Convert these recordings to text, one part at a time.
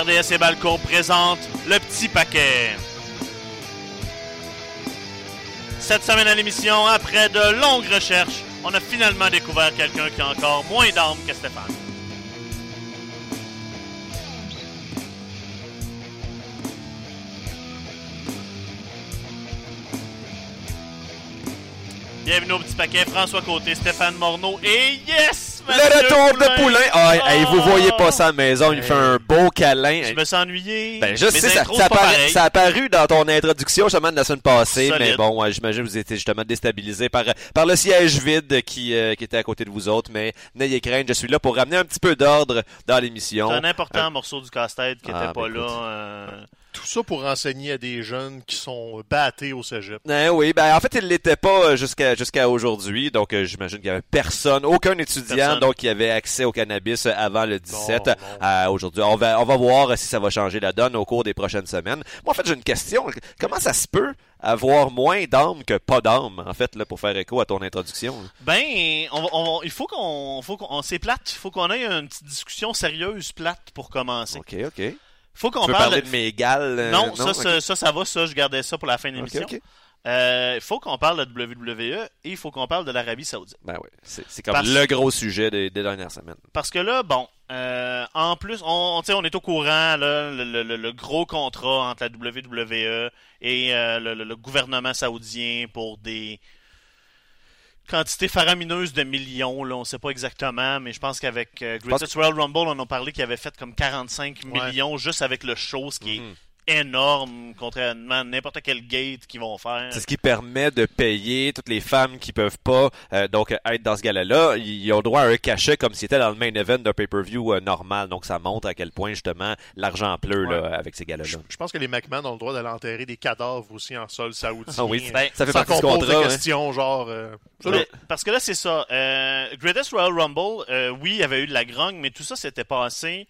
RDS et Balco présente le petit paquet. Cette semaine à l'émission, après de longues recherches, on a finalement découvert quelqu'un qui a encore moins d'armes que Stéphane. Bienvenue au petit paquet, François Côté, Stéphane Morneau et yes! Le retour de Poulain. Ah, hey, vous voyez pas Oh! ça à la maison, il fait un beau câlin. Je me suis ennuyé. Ben, je sais, ça, ça, appara- a apparu dans ton introduction justement de la semaine passée, Solide. mais bon, ouais, j'imagine que vous étiez justement déstabilisé par, par le siège vide qui, euh, qui était à côté de vous autres, mais n'ayez crainte, je suis là pour ramener un petit peu d'ordre dans l'émission. C'est un important morceau du casse-tête qui Ah, était pas ben, là. Tout ça pour enseigner à des jeunes qui sont battés au cégep. Eh oui, ben en fait, il l'était pas euh, jusqu'à jusqu'à aujourd'hui, donc euh, j'imagine qu'il y avait personne, aucun étudiant, Personne. donc qui avait accès au cannabis euh, avant le 17 non. à aujourd'hui. On va on va voir si ça va changer la donne au cours des prochaines semaines. Moi, en fait, j'ai une question. Comment ça se peut avoir moins d'âmes que pas d'âmes, en fait, là, pour faire écho à ton introduction? Ben, on, va- on va- il faut qu'on, faut qu'on, c'est plate. Il faut qu'on ait une petite discussion sérieuse plate pour commencer. Ok, ok. Faut qu'on Tu veux parle. parler de mes gales? euh, Non, ça, Ok. ça, ça, ça va, ça, je gardais ça pour la fin de l'émission. ok. Euh, il faut qu'on parle de WWE et il faut qu'on parle de l'Arabie Saoudite. Ben oui, c'est c'est comme Parce- le gros sujet des, des dernières semaines. Parce que là, bon, euh, en plus, on, on, on est au courant, là, le, le- le- le gros contrat entre la WWE et euh, le gouvernement saoudien pour des quantités faramineuses de millions. Là, on sait pas exactement, mais je pense qu'avec euh, Greatest Royal Rumble, on a parlé qu'il avait fait comme 45 Ouais. millions juste avec le show, ce qui Mhm. est énorme, contrairement à n'importe quel gate qu'ils vont faire. C'est ce qui permet de payer toutes les femmes qui peuvent pas euh, donc être dans ce gala-là. Ils ils ont droit à un cachet comme si c'était dans le main event d'un pay-per-view euh, normal. Donc ça montre à quel point justement l'argent pleut là, avec ces galas-là. Je, je pense que les McMahon ont le droit d'aller enterrer des cadavres aussi en sol saoudien. Ah oui, Ben, ça fait partie du qu'on pose contrat. hein. questions, genre... euh, Mais- parce que là, c'est ça. Euh, Greatest Royal Rumble, euh, oui, il y avait eu de la grogne, mais tout ça s'était passé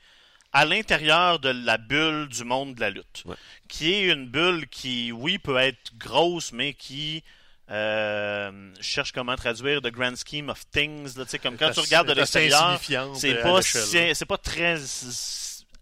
à l'intérieur de la bulle du monde de la lutte. Ouais. Qui est une bulle qui, oui, peut être grosse, mais qui euh, je cherche comment traduire the grand scheme of things. Là, comme quand tu regardes de l'extérieur, c'est euh, pas si, c'est pas très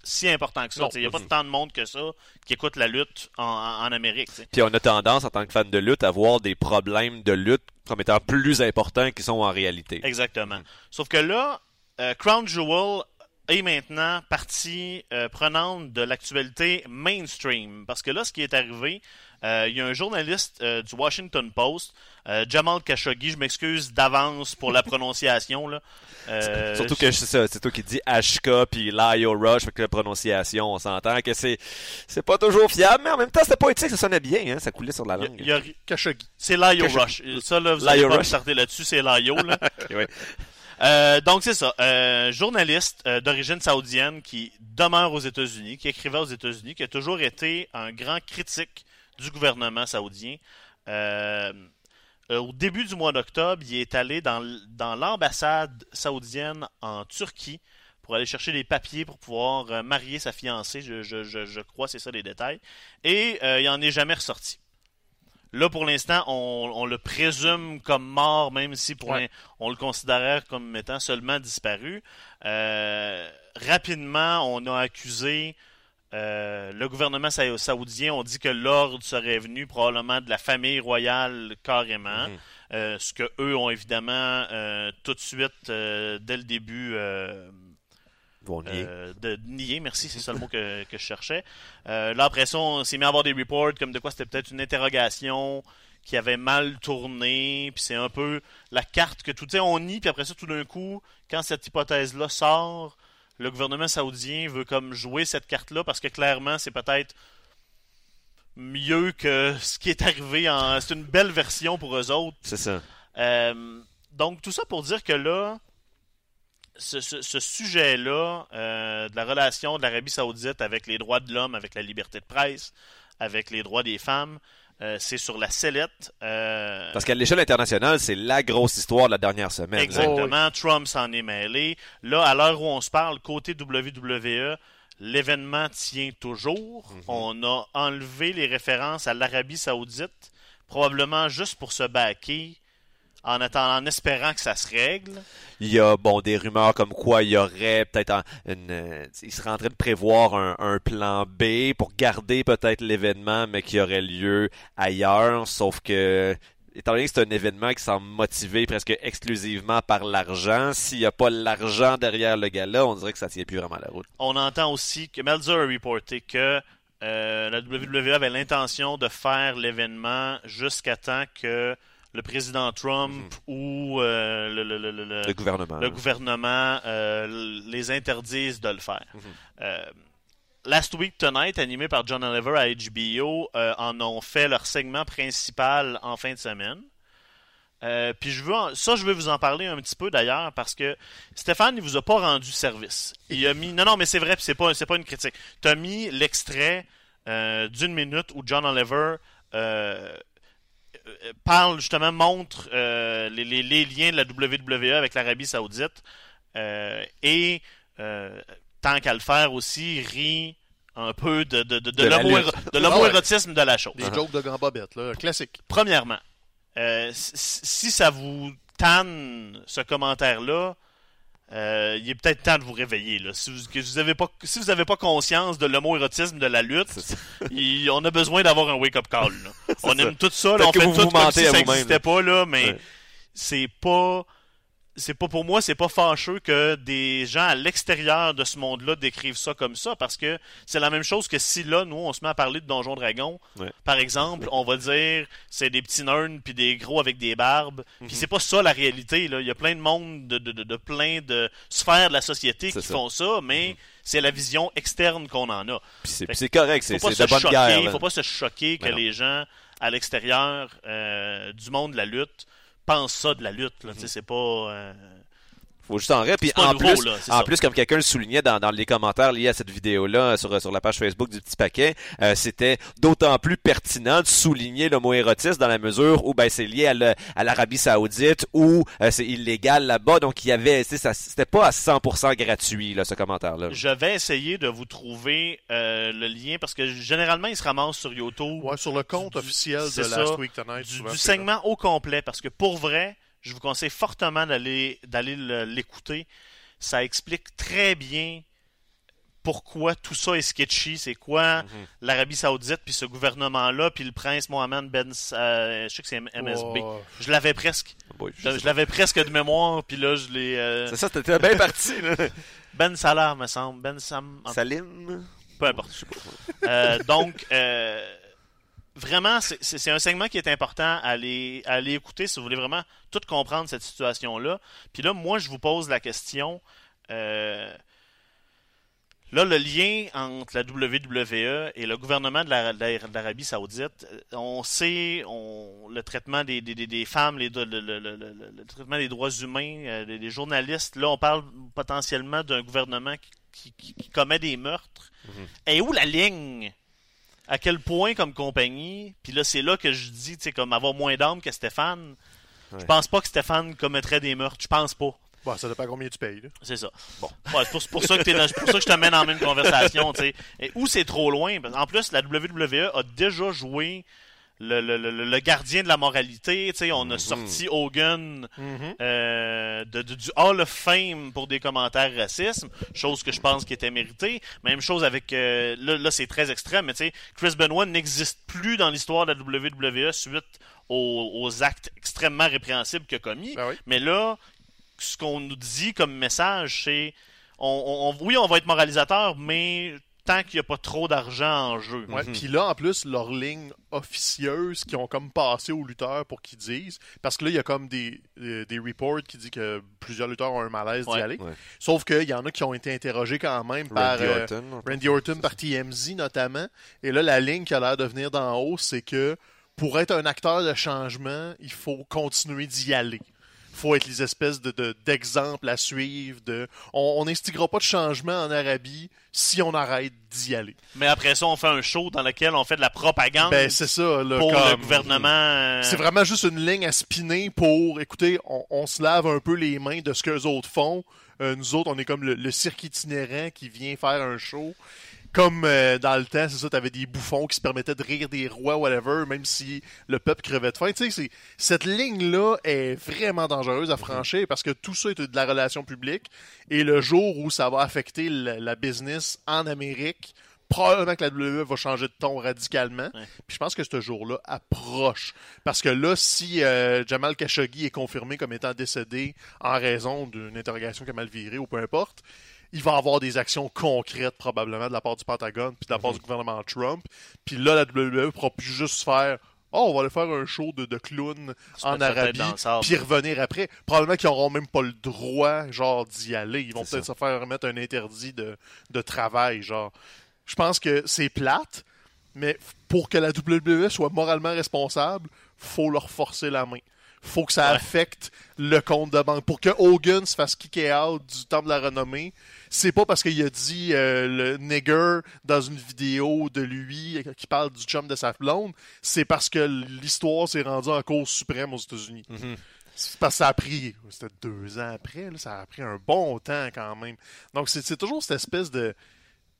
si, important que ça. Il n'y a pas pas tant de monde que ça qui écoute la lutte en, Amérique. Puis on a tendance en tant que fan de lutte à voir des problèmes de lutte comme étant plus importants qu'ils sont en réalité. Exactement. Sauf que là, euh, Crown Jewel est maintenant partie euh, prenante de l'actualité mainstream. Parce que là, ce qui est arrivé, euh, il y a un journaliste euh, du Washington Post, Jamal Khashoggi, je m'excuse d'avance pour la prononciation. Là. Surtout que c'est ça, c'est toi qui dis HK puis Lio Rush, que la prononciation, on s'entend que c'est c'est pas toujours fiable, mais en même temps c'était poétique, ça sonnait bien, hein, ça coulait sur la il y a- langue. y a- Khashoggi. c'est Lio. Rush. Ça, là, vous allez pas Rush. là-dessus, c'est Lio. Là. Euh, donc c'est ça, euh, journaliste euh, d'origine saoudienne qui demeure aux États-Unis, qui écrivait aux États-Unis, qui a toujours été un grand critique du gouvernement saoudien. Euh, au début du mois d'octobre, il est allé dans, dans l'ambassade saoudienne en Turquie pour aller chercher les papiers pour pouvoir marier sa fiancée. Je, je, je, je crois c'est ça les détails. Et il en est jamais ressorti. Là, pour l'instant, on, on le présume comme mort, même si pour Ouais. on le considérait comme étant seulement disparu. Euh, rapidement, on a accusé euh, le gouvernement sa- saoudien. On dit que l'ordre serait venu probablement de la famille royale carrément. Mhm. Euh, ce que eux ont évidemment tout de suite, dès le début, euh, nier. euh, de nier, merci, c'est ça le mot que, que je cherchais. Euh, là, après ça, on s'est mis à avoir des reports comme de quoi c'était peut-être une interrogation qui avait mal tourné, puis c'est un peu la carte que tout, tu sais, on nie, puis après ça, tout d'un coup, quand cette hypothèse-là sort, le gouvernement saoudien veut comme jouer cette carte-là parce que clairement, c'est peut-être mieux que ce qui est arrivé en... C'est une belle version pour eux autres. C'est ça. Euh, donc, tout ça pour dire que là, ce, ce- ce sujet-là euh, de la relation de l'Arabie Saoudite avec les droits de l'homme, avec la liberté de presse, avec les droits des femmes, euh, c'est sur la sellette. euh, Parce qu'à l'échelle internationale, c'est la grosse histoire de la dernière semaine. Exactement. Trump s'en est mêlé. Là, à l'heure où on se parle, côté WWE, l'événement tient toujours. Mhm. On a enlevé les références à l'Arabie Saoudite, probablement juste pour se baquer en, attendant, en espérant que ça se règle. Il y a bon des rumeurs comme quoi il y aurait peut-être une, euh, il serait en train de prévoir un, un plan B pour garder peut-être l'événement, mais qui aurait lieu ailleurs. Sauf que étant donné que c'est un événement qui semble motivé presque exclusivement par l'argent, s'il n'y a pas l'argent derrière le gars-là, on dirait que ça tient plus vraiment la route. On entend aussi que Melzer a reporté que euh, la WWE avait l'intention de faire l'événement jusqu'à temps que le président Trump ou euh, le, le- le- le- le- Le gouvernement. le gouvernement euh, les interdisent de le faire. Mhm. Euh, Last Week Tonight, animé par John Oliver à HBO, en ont fait leur segment principal en fin de semaine. Puis je veux en- ça, je vais vous en parler un petit peu d'ailleurs parce que Stéphane, il vous a pas rendu service. Il a mis, non, non, mais c'est vrai, c'est pas, c'est pas une critique. T'as mis l'extrait d'une minute où John Oliver euh, parle justement, montre euh, les, les- les liens de la WWE avec l'Arabie Saoudite euh, et euh, tant qu'à le faire aussi, rit un peu de, de, de, de l'homo-érotisme de la chose. Des jokes de gambobette, là, classique. Premièrement, euh, si, si ça vous tanne ce commentaire-là, euh, il est peut-être temps de vous réveiller. Là. Si vous que vous avez pas, si vous avez pas conscience de l'homo-érotisme de la lutte, il- on a besoin d'avoir un wake-up call. là. On ça. aime tout ça, là, on que fait vous tout vous comme si ça n'existait pas, là, mais Ouais. c'est pas c'est pas pour moi, c'est pas fâcheux que des gens à l'extérieur de ce monde-là décrivent ça comme ça, parce que c'est la même chose que si là, nous, on se met à parler de Donjon Dragon, Ouais. par exemple, on va dire c'est des petits nerds puis des gros avec des barbes, Mhm. puis c'est pas ça la réalité. Là. Il y a plein de monde de, de, de, de plein de sphères de la société qui ça. font ça, mais c'est la vision externe qu'on en a. Puis c'est, correct, c'est, de bonne choquer, guerre. là. faut pas se choquer que Ben non. les gens à l'extérieur euh, du monde de la lutte pensent ça de la lutte. Là. Tu sais, C'est pas. euh, Faut juste en rire. Puis en nouveau, plus, là, en ça. plus, comme quelqu'un le soulignait dans, dans les commentaires liés à cette vidéo-là sur, sur la page Facebook du Petit Paquet, euh, c'était d'autant plus pertinent de souligner l'homoérotisme dans la mesure où ben, c'est lié à, le- l'Arabie Saoudite où euh, c'est illégal là-bas. Donc, il y avait, tu sais, ça, c'était pas à 100% gratuit, là, ce commentaire-là. Je vais essayer de vous trouver euh, le lien parce que généralement, il se ramasse sur YouTube Ouais, sur le compte Du- officiel de c'est Last ça, Week Tonight. du, du segment au complet parce que pour vrai, je vous conseille fortement d'aller d'aller le- l'écouter. Ça explique très bien pourquoi tout ça est sketchy, c'est quoi Mhm. l'Arabie Saoudite puis ce gouvernement-là puis le prince Mohammed Ben euh, je sais que c'est MSB. Oh, Je l'avais presque. Bon, je Je, sais je pas. l'avais presque de mémoire puis là je l'ai euh, C'est ça, c'était bien parti. Là. Ben Salah me semble, Ben Sam Salim? peu importe. Euh, donc, euh, vraiment, c'est- un segment qui est important à aller, à aller écouter si vous voulez vraiment tout comprendre cette situation-là. Puis là, moi, je vous pose la question. euh, là, le lien entre la WWE et le gouvernement de la- de la- de l'Arabie Saoudite, euh, on sait on, le traitement des, des, des- des femmes, les, le, le- le- le- le traitement des droits humains, euh, des, des journalistes. Là, on parle potentiellement d'un gouvernement qui, qui- qui commet des meurtres. Et où la ligne? À quel point comme compagnie? Puis là, c'est là que je dis, tu sais, comme avoir moins d'âme que Stéphane. Ouais. Je pense pas que Stéphane commettrait des meurtres. Je pense pas. Bon, ça dépend combien tu payes. C'est ça. Bon. Ouais, c'est pour, ça que t'es dans- c'est pour ça que je te mène en même conversation, tu sais. Où c'est trop loin? En plus, la WWE a déjà joué le, le- le- le gardien de la moralité. Tu sais, on a Mhm. sorti Hogan Mhm. euh, de, de- du Hall of Fame pour des commentaires racisme, chose que je pense qui était méritée. Même chose avec euh, là, là, c'est très extrême, mais tu sais, Chris Benoit n'existe plus dans l'histoire de la WWE suite aux, aux actes extrêmement répréhensibles qu'il a commis. Ben oui. Mais là, ce qu'on nous dit comme message, c'est on, on- oui, on va être moralisateur, mais tant qu'il n'y a pas trop d'argent en jeu. Ouais, Mhm. Puis là, en plus, leur ligne officieuse qui ont comme passé aux lutteurs pour qu'ils disent. Parce que là, il y a comme des, euh, des reports qui disent que plusieurs lutteurs ont un malaise d'y aller. Ouais. Sauf qu'il y en a qui ont été interrogés quand même par Randy euh, Orton. Randy Orton, par TMZ notamment. Et là, la ligne qui a l'air de venir d'en haut, c'est que pour être un acteur de changement, il faut continuer d'y aller. Faut être les espèces de, de- d'exemples à suivre. De, on n'instiguera pas de changement en Arabie si on arrête d'y aller. Mais après ça, on fait un show dans lequel on fait de la propagande Ben, c'est ça. Là, pour le comme- gouvernement. euh, C'est vraiment juste une ligne à spinner pour, écoutez, on, on se lave un peu les mains de ce que les autres font. Euh, nous autres, on est comme le, le cirque itinérant qui vient faire un show. Comme euh, dans le temps, c'est ça, t'avais des bouffons qui se permettaient de rire des rois, whatever, même si le peuple crevait de faim. Tu sais, c'est- cette ligne-là est vraiment dangereuse à franchir parce que tout ça est de la relation publique. Et le jour où ça va affecter la, la business en Amérique, probablement que la WWE va changer de ton radicalement. Ouais. Puis je pense que ce jour-là approche. Parce que là, si euh, Jamal Khashoggi est confirmé comme étant décédé en raison d'une interrogation qui a mal viré ou peu importe, il va y avoir des actions concrètes probablement de la part du Pentagone puis de la part du gouvernement Trump. Puis là, la WWE ne pourra plus juste faire Oh, on va aller faire un show de, de clowns Se en mettre Arabie, puis revenir après. Probablement qu'ils n'auront même pas le droit, genre, d'y aller. Ils vont peut-être se faire remettre un interdit de, de travail, genre. Je pense que c'est plate, mais pour que la WWE soit moralement responsable, faut leur forcer la main. Faut que ça Ouais. affecte le compte de banque. Pour que Hogan se fasse kicker out du temps de la renommée, c'est pas parce qu'il a dit euh, le nigger dans une vidéo de lui qui parle du chum de sa blonde, c'est parce que l'histoire s'est rendue en cause suprême aux États-Unis. Mhm. C'est parce que ça a pris, c'était deux ans après, là, ça a pris un bon temps quand même. Donc c'est toujours cette espèce de.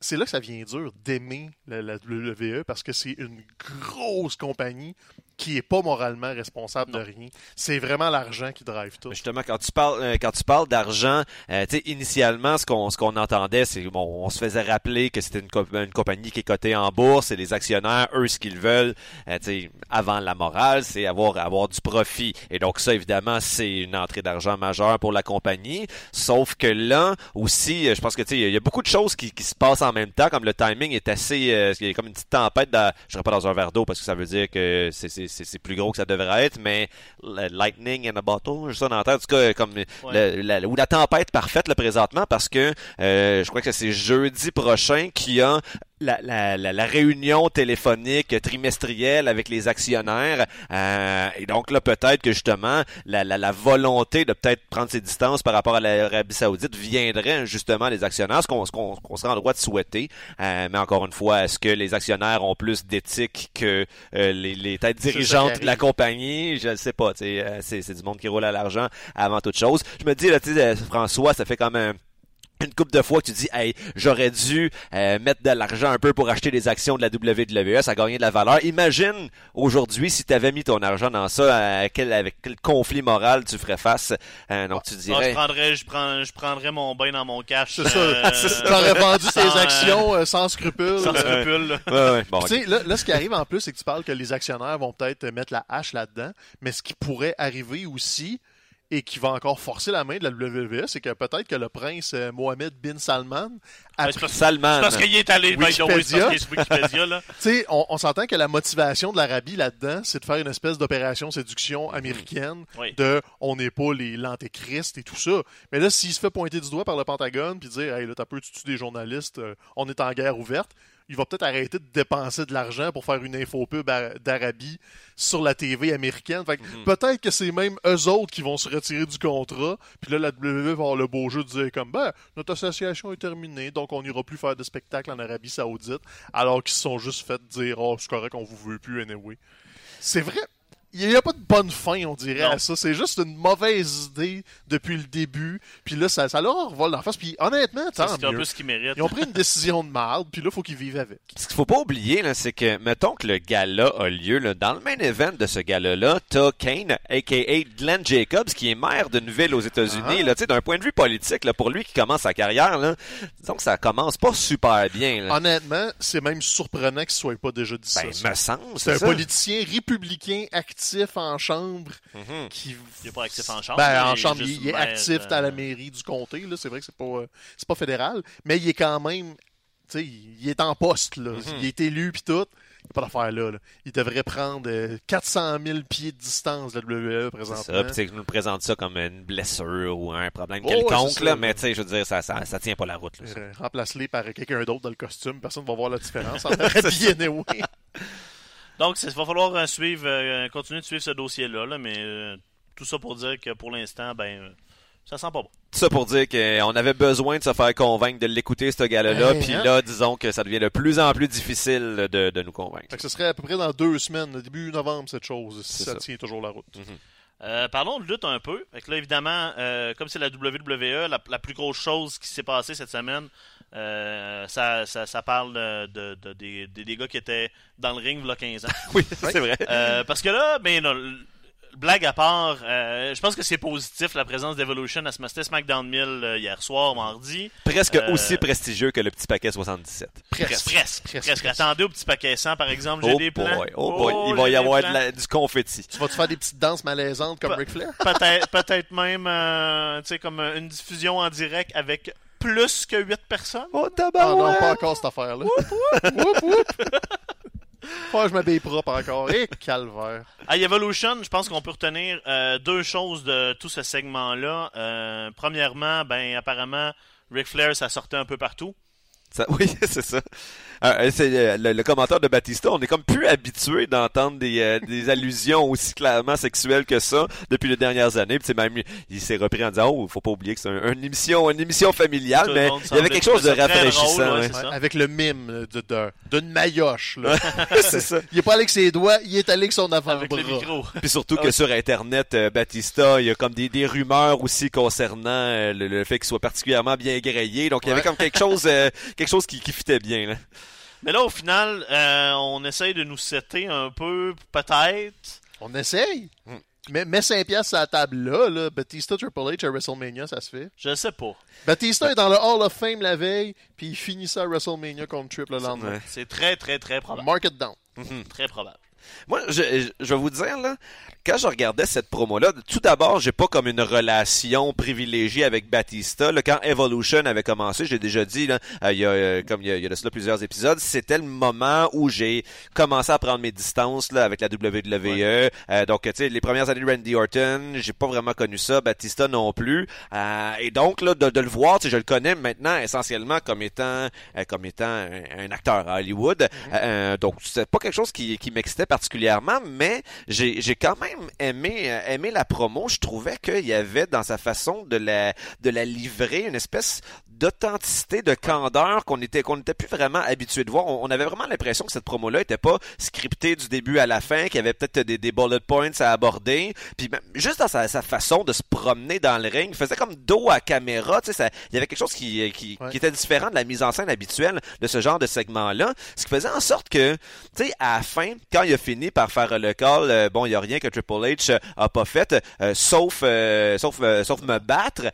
C'est là que ça vient dur d'aimer la, la WWE parce que c'est une grosse compagnie qui est pas moralement responsable de rien. C'est vraiment l'argent qui drive tout. Justement, quand tu parles, euh, quand tu parles d'argent, euh, tu sais, initialement, ce qu'on, ce qu'on entendait, c'est bon, on se faisait rappeler que c'était une, co- une compagnie qui est cotée en bourse et les actionnaires, eux, ce qu'ils veulent, euh, tu sais, avant la morale, c'est avoir, avoir du profit. Et donc ça, évidemment, c'est une entrée d'argent majeure pour la compagnie. Sauf que là, aussi, je pense que, tu sais, il y a beaucoup de choses qui, qui se passent en même temps, comme le timing est assez, euh, il y a comme une petite tempête dans, je serais pas dans un verre d'eau parce que ça veut dire que c'est, plus gros que ça devrait être, mais le lightning in a bottle, ça dans la tête, en tout cas, comme le- la, ou la tempête parfaite là, présentement, parce que euh, je crois que c'est jeudi prochain qu'il y a la, la, la, la réunion téléphonique trimestrielle avec les actionnaires. Euh, et donc là, peut-être que justement, la, la, la volonté de peut-être prendre ses distances par rapport à l'Arabie Saoudite viendrait justement des actionnaires, ce qu'on ce qu'on qu'on serait en droit de souhaiter. Euh, mais encore une fois, est-ce que les actionnaires ont plus d'éthique que euh, les, les têtes dirigeantes de la compagnie? Je ne sais pas. euh, C'est c'est du monde qui roule à l'argent avant toute chose. Je me dis, là, tu sais, François, ça fait quand même une couple de fois que tu dis hey j'aurais dû euh, mettre de l'argent un peu pour acheter des actions de la WWE ça a gagné de la valeur imagine aujourd'hui si tu avais mis ton argent dans ça à quel, avec quel conflit moral tu ferais face Euh, donc tu Ah, je dirais prendrais, je prends, je prendrais mon bain dans mon cash. C'est ça. euh, T'aurais vendu tes euh, actions euh, sans scrupules. sans Euh, scrupule. ouais, ouais, bon, Tu sais, là, là, ce qui arrive en plus, c'est que tu parles que les actionnaires vont peut-être mettre la hache là-dedans, mais ce qui pourrait arriver aussi, et qui va encore forcer la main de la WWE, c'est que peut-être que le prince euh, Mohamed bin Salman, a Ben, parce- Salman parce qu'il est allé Wikipédia. parce qu'il est sur Wikipédia, là. Tu sais, on, on s'entend que la motivation de l'Arabie là-dedans, c'est de faire une espèce d'opération séduction américaine Oui. de on n'est pas les l'antéchrist et tout ça. Mais là, s'il se fait pointer du doigt par le Pentagone puis dire hey là t'as peu tu tues des journalistes, euh, on est en guerre ouverte, il va peut-être arrêter de dépenser de l'argent pour faire une infopub d'Arabie sur la TV américaine. Fait que peut-être que c'est même eux autres qui vont se retirer du contrat. Puis là, la WWE va avoir le beau jeu de dire comme ben notre association est terminée, donc on n'ira plus faire de spectacle en Arabie Saoudite, alors qu'ils se sont juste fait dire oh c'est correct, on vous veut plus anyway. C'est vrai. Il n'y a pas de bonne fin, on dirait, Non. à ça. C'est juste une mauvaise idée depuis le début. Puis là, ça, ça leur revole en face. Puis honnêtement, tant C'est un mieux. peu ce qu'il mérite. Ils ont pris une décision de marde, puis là, faut qu'ils vivent avec. Ce qu'il faut pas oublier, là, c'est que, mettons que le gala a lieu, là, dans le main event de ce gala-là, t'as Kane, a.k.a. Glenn Jacobs, qui est maire d'une ville aux États-Unis, Ah. là, tu sais, d'un point de vue politique, là, pour lui qui commence sa carrière, là, disons que ça commence pas super bien, là. Honnêtement, c'est même surprenant qu'ils ne soient pas déjà dit Ben, ça. me semble, C'est un ça. politicien républicain actif en chambre Mhm. qui. Il n'est pas actif en chambre. Ben, en chambre, il, il est actif euh, à la mairie du comté. C'est vrai que c'est pas, euh, c'est pas fédéral, mais il est quand même. Il est en poste. Là. Mhm. Il est élu, puis tout. Il n'y a pas d'affaire là, là. Il devrait prendre euh, 400 000 pieds de distance de la WWE C'est présentement. ça, puis tu sais, que nous présente ça comme une blessure ou un problème Oh, quelconque, c'est là, ça. mais tu sais, je veux dire, ça, ça, ça tient pas la route, ça. Euh, Remplace-les par quelqu'un d'autre dans le costume. Personne ne va voir la différence en. Donc, il va falloir euh, suivre, euh, continuer de suivre ce dossier-là, là, mais euh, tout ça pour dire que pour l'instant, ben, euh, ça sent pas bon. Tout ça pour dire qu'on avait besoin de se faire convaincre de l'écouter, ce gars-là, Hey, puis hein? là, disons que ça devient de plus en plus difficile de, de nous convaincre. Fait que ce serait à peu près dans deux semaines, début novembre, cette chose, si ça, ça. tient toujours la route. Euh, parlons de lutte un peu. Fait que là, évidemment, euh, comme c'est la WWE, la, la plus grosse chose qui s'est passée cette semaine, Euh, ça, ça, ça parle de, de- de- des, des, des gars qui étaient dans le ring il y a 15 ans. Oui, c'est vrai. Euh, parce que là, ben, non, blague à part, euh, je pense que c'est positif la présence d'Evolution à ce SmackDown 1000 euh, hier soir, mardi. Presque euh, aussi prestigieux que le petit paquet 77. Presque, presque, presque. Attendez au petit paquet 100, par exemple, j'ai Oh des plans. boy, oh boy, il va y avoir de plans. la- du confetti. Tu vas-tu faire des petites danses malaisantes comme Ric Flair? Peut-être peut-être même euh, tu sais, comme une diffusion en direct avec plus que 8 personnes? Oh, Ah tabarouette! non, pas encore cette affaire-là. Whoop, whoop. Faut que je m'habille propre encore. Et calvaire. À Evolution, je pense qu'on peut retenir euh, deux choses de tout ce segment-là. Euh, premièrement, ben apparemment, Ric Flair, ça sortait un peu partout. Ça- oui, c'est ça. Euh, c'est euh, le, le commentaire de Batista. On est comme plus habitué d'entendre des, euh, des allusions aussi clairement sexuelles que ça depuis les dernières années. Puis c'est même, il s'est repris en disant, oh, faut pas oublier que c'est un- une émission, une émission familiale, Tout mais il y avait quelque chose de rafraîchissant. drôle, ouais, avec le mime de, d'une maillotche. Là. c'est ça. Il est pas allé avec ses doigts, il est allé avec son Avec avant-bras. le micro. Puis surtout Ah que sur Internet, euh, Batista, il y a comme des, des rumeurs aussi concernant euh, le, le fait qu'il soit particulièrement bien grillé. Donc il y avait Ouais. comme quelque chose, euh, quelque chose qui, qui fitait bien. Là. Mais là, au final, euh, on essaye de nous setter un peu, peut-être. On essaye? Hmm. Mais mets 5 piastres à la table là, là. Batista Triple H à WrestleMania, ça se fait. Je sais pas. Batista est dans le Hall of Fame la veille, puis il finit ça à WrestleMania contre Triple le lendemain. C'est très, très, très probable. Mark it down. Très probable. Moi, je, je, vais vous dire, là, quand je regardais cette promo-là, tout d'abord, j'ai pas comme une relation privilégiée avec Batista. Là, quand Evolution avait commencé, j'ai déjà dit, là, euh, il y a, euh, comme il y a, il y a de cela plusieurs épisodes, c'était le moment où j'ai commencé à prendre mes distances là, avec la WWE. Euh, donc, tu sais, les premières années de Randy Orton, j'ai pas vraiment connu ça, Batista non plus. Euh, et donc, là, de, de le voir, tu sais, je le connais maintenant essentiellement comme étant, euh, comme étant un, un acteur à Hollywood. Euh, donc, c'est pas quelque chose qui, qui m'excitait particulièrement, mais j'ai j'ai quand même aimé, euh, aimé la promo. Je trouvais qu'il y avait dans sa façon de la, de la livrer une espèce d'authenticité, de candeur qu'on était qu'on n'était plus vraiment habitué de voir. On, on avait vraiment l'impression que cette promo-là était pas scriptée du début à la fin, qu'il y avait peut-être des, des bullet points à aborder. Puis même, juste dans sa, sa façon de se promener dans le ring, il faisait comme dos à caméra. Tu sais, il y avait quelque chose qui, qui, Ouais. qui était différent de la mise en scène habituelle de ce genre de segment-là. Ce qui faisait en sorte que, tu sais, à la fin, quand il a fini par faire le call, euh, bon, il y a rien que Triple H euh, a pas fait, euh, sauf, sauf, sauf me battre.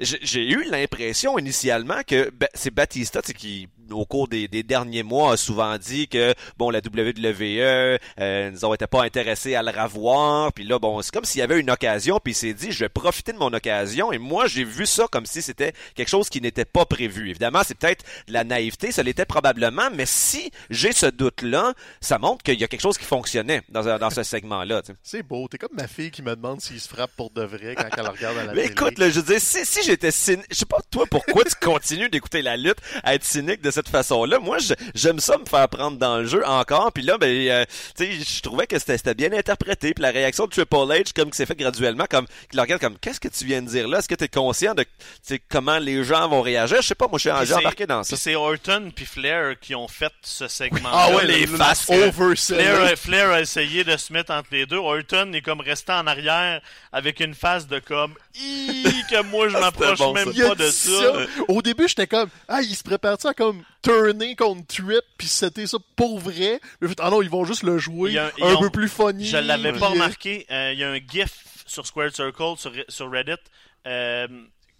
J'ai eu l'impression initialement que c'est Batista qui, au cours des, des derniers mois, a souvent dit que bon la WWE euh, nous ont été pas intéressés à le revoir. Puis là, bon, c'est comme s'il y avait une occasion, puis il s'est dit je vais profiter de mon occasion. Et moi, j'ai vu ça comme si c'était quelque chose qui n'était pas prévu. Évidemment, c'est peut-être de la naïveté, ça l'était probablement, mais si j'ai ce doute-là, ça montre qu'il y a quelque chose qui fonctionnait dans, dans ce segment-là. tu sais. C'est beau. T'es comme ma fille qui me demande s'il se frappe pour de vrai quand elle regarde à la Mais télé. écoute, là, je veux dire, si, si j'étais cynique, je sais pas toi pourquoi tu continues d'écouter la lutte, à être cynique de cette façon-là. Moi, j'aime ça me faire prendre dans le jeu encore. Puis là, ben, euh, tu sais, je trouvais que c'était bien interprété. Puis la réaction de Triple H, comme qui s'est fait graduellement, comme qu'il le regarde comme, qu'est-ce que tu viens de dire là? Est-ce que tu es conscient de, tu sais, comment les gens vont réagir? Je sais pas, moi, je suis embarqué dans ça. C'est Orton puis Flair qui ont fait ce segment. Ah ouais, les le- le- faces, oversell. Flair, a- Flair a essayé de se mettre entre les deux. Orton est comme resté en arrière avec une face de comme que moi je m'approche bon, même ça. Pas de ça. Au début, j'étais comme, ah, il se prépare ça comme turner contre Trip, puis c'était ça pour vrai? Mais ah non, ils vont juste le jouer ils un ont- peu plus funny. Je l'avais pas euh, remarqué. Euh, Il y a un GIF sur Squared Circle sur, sur Reddit. Euh,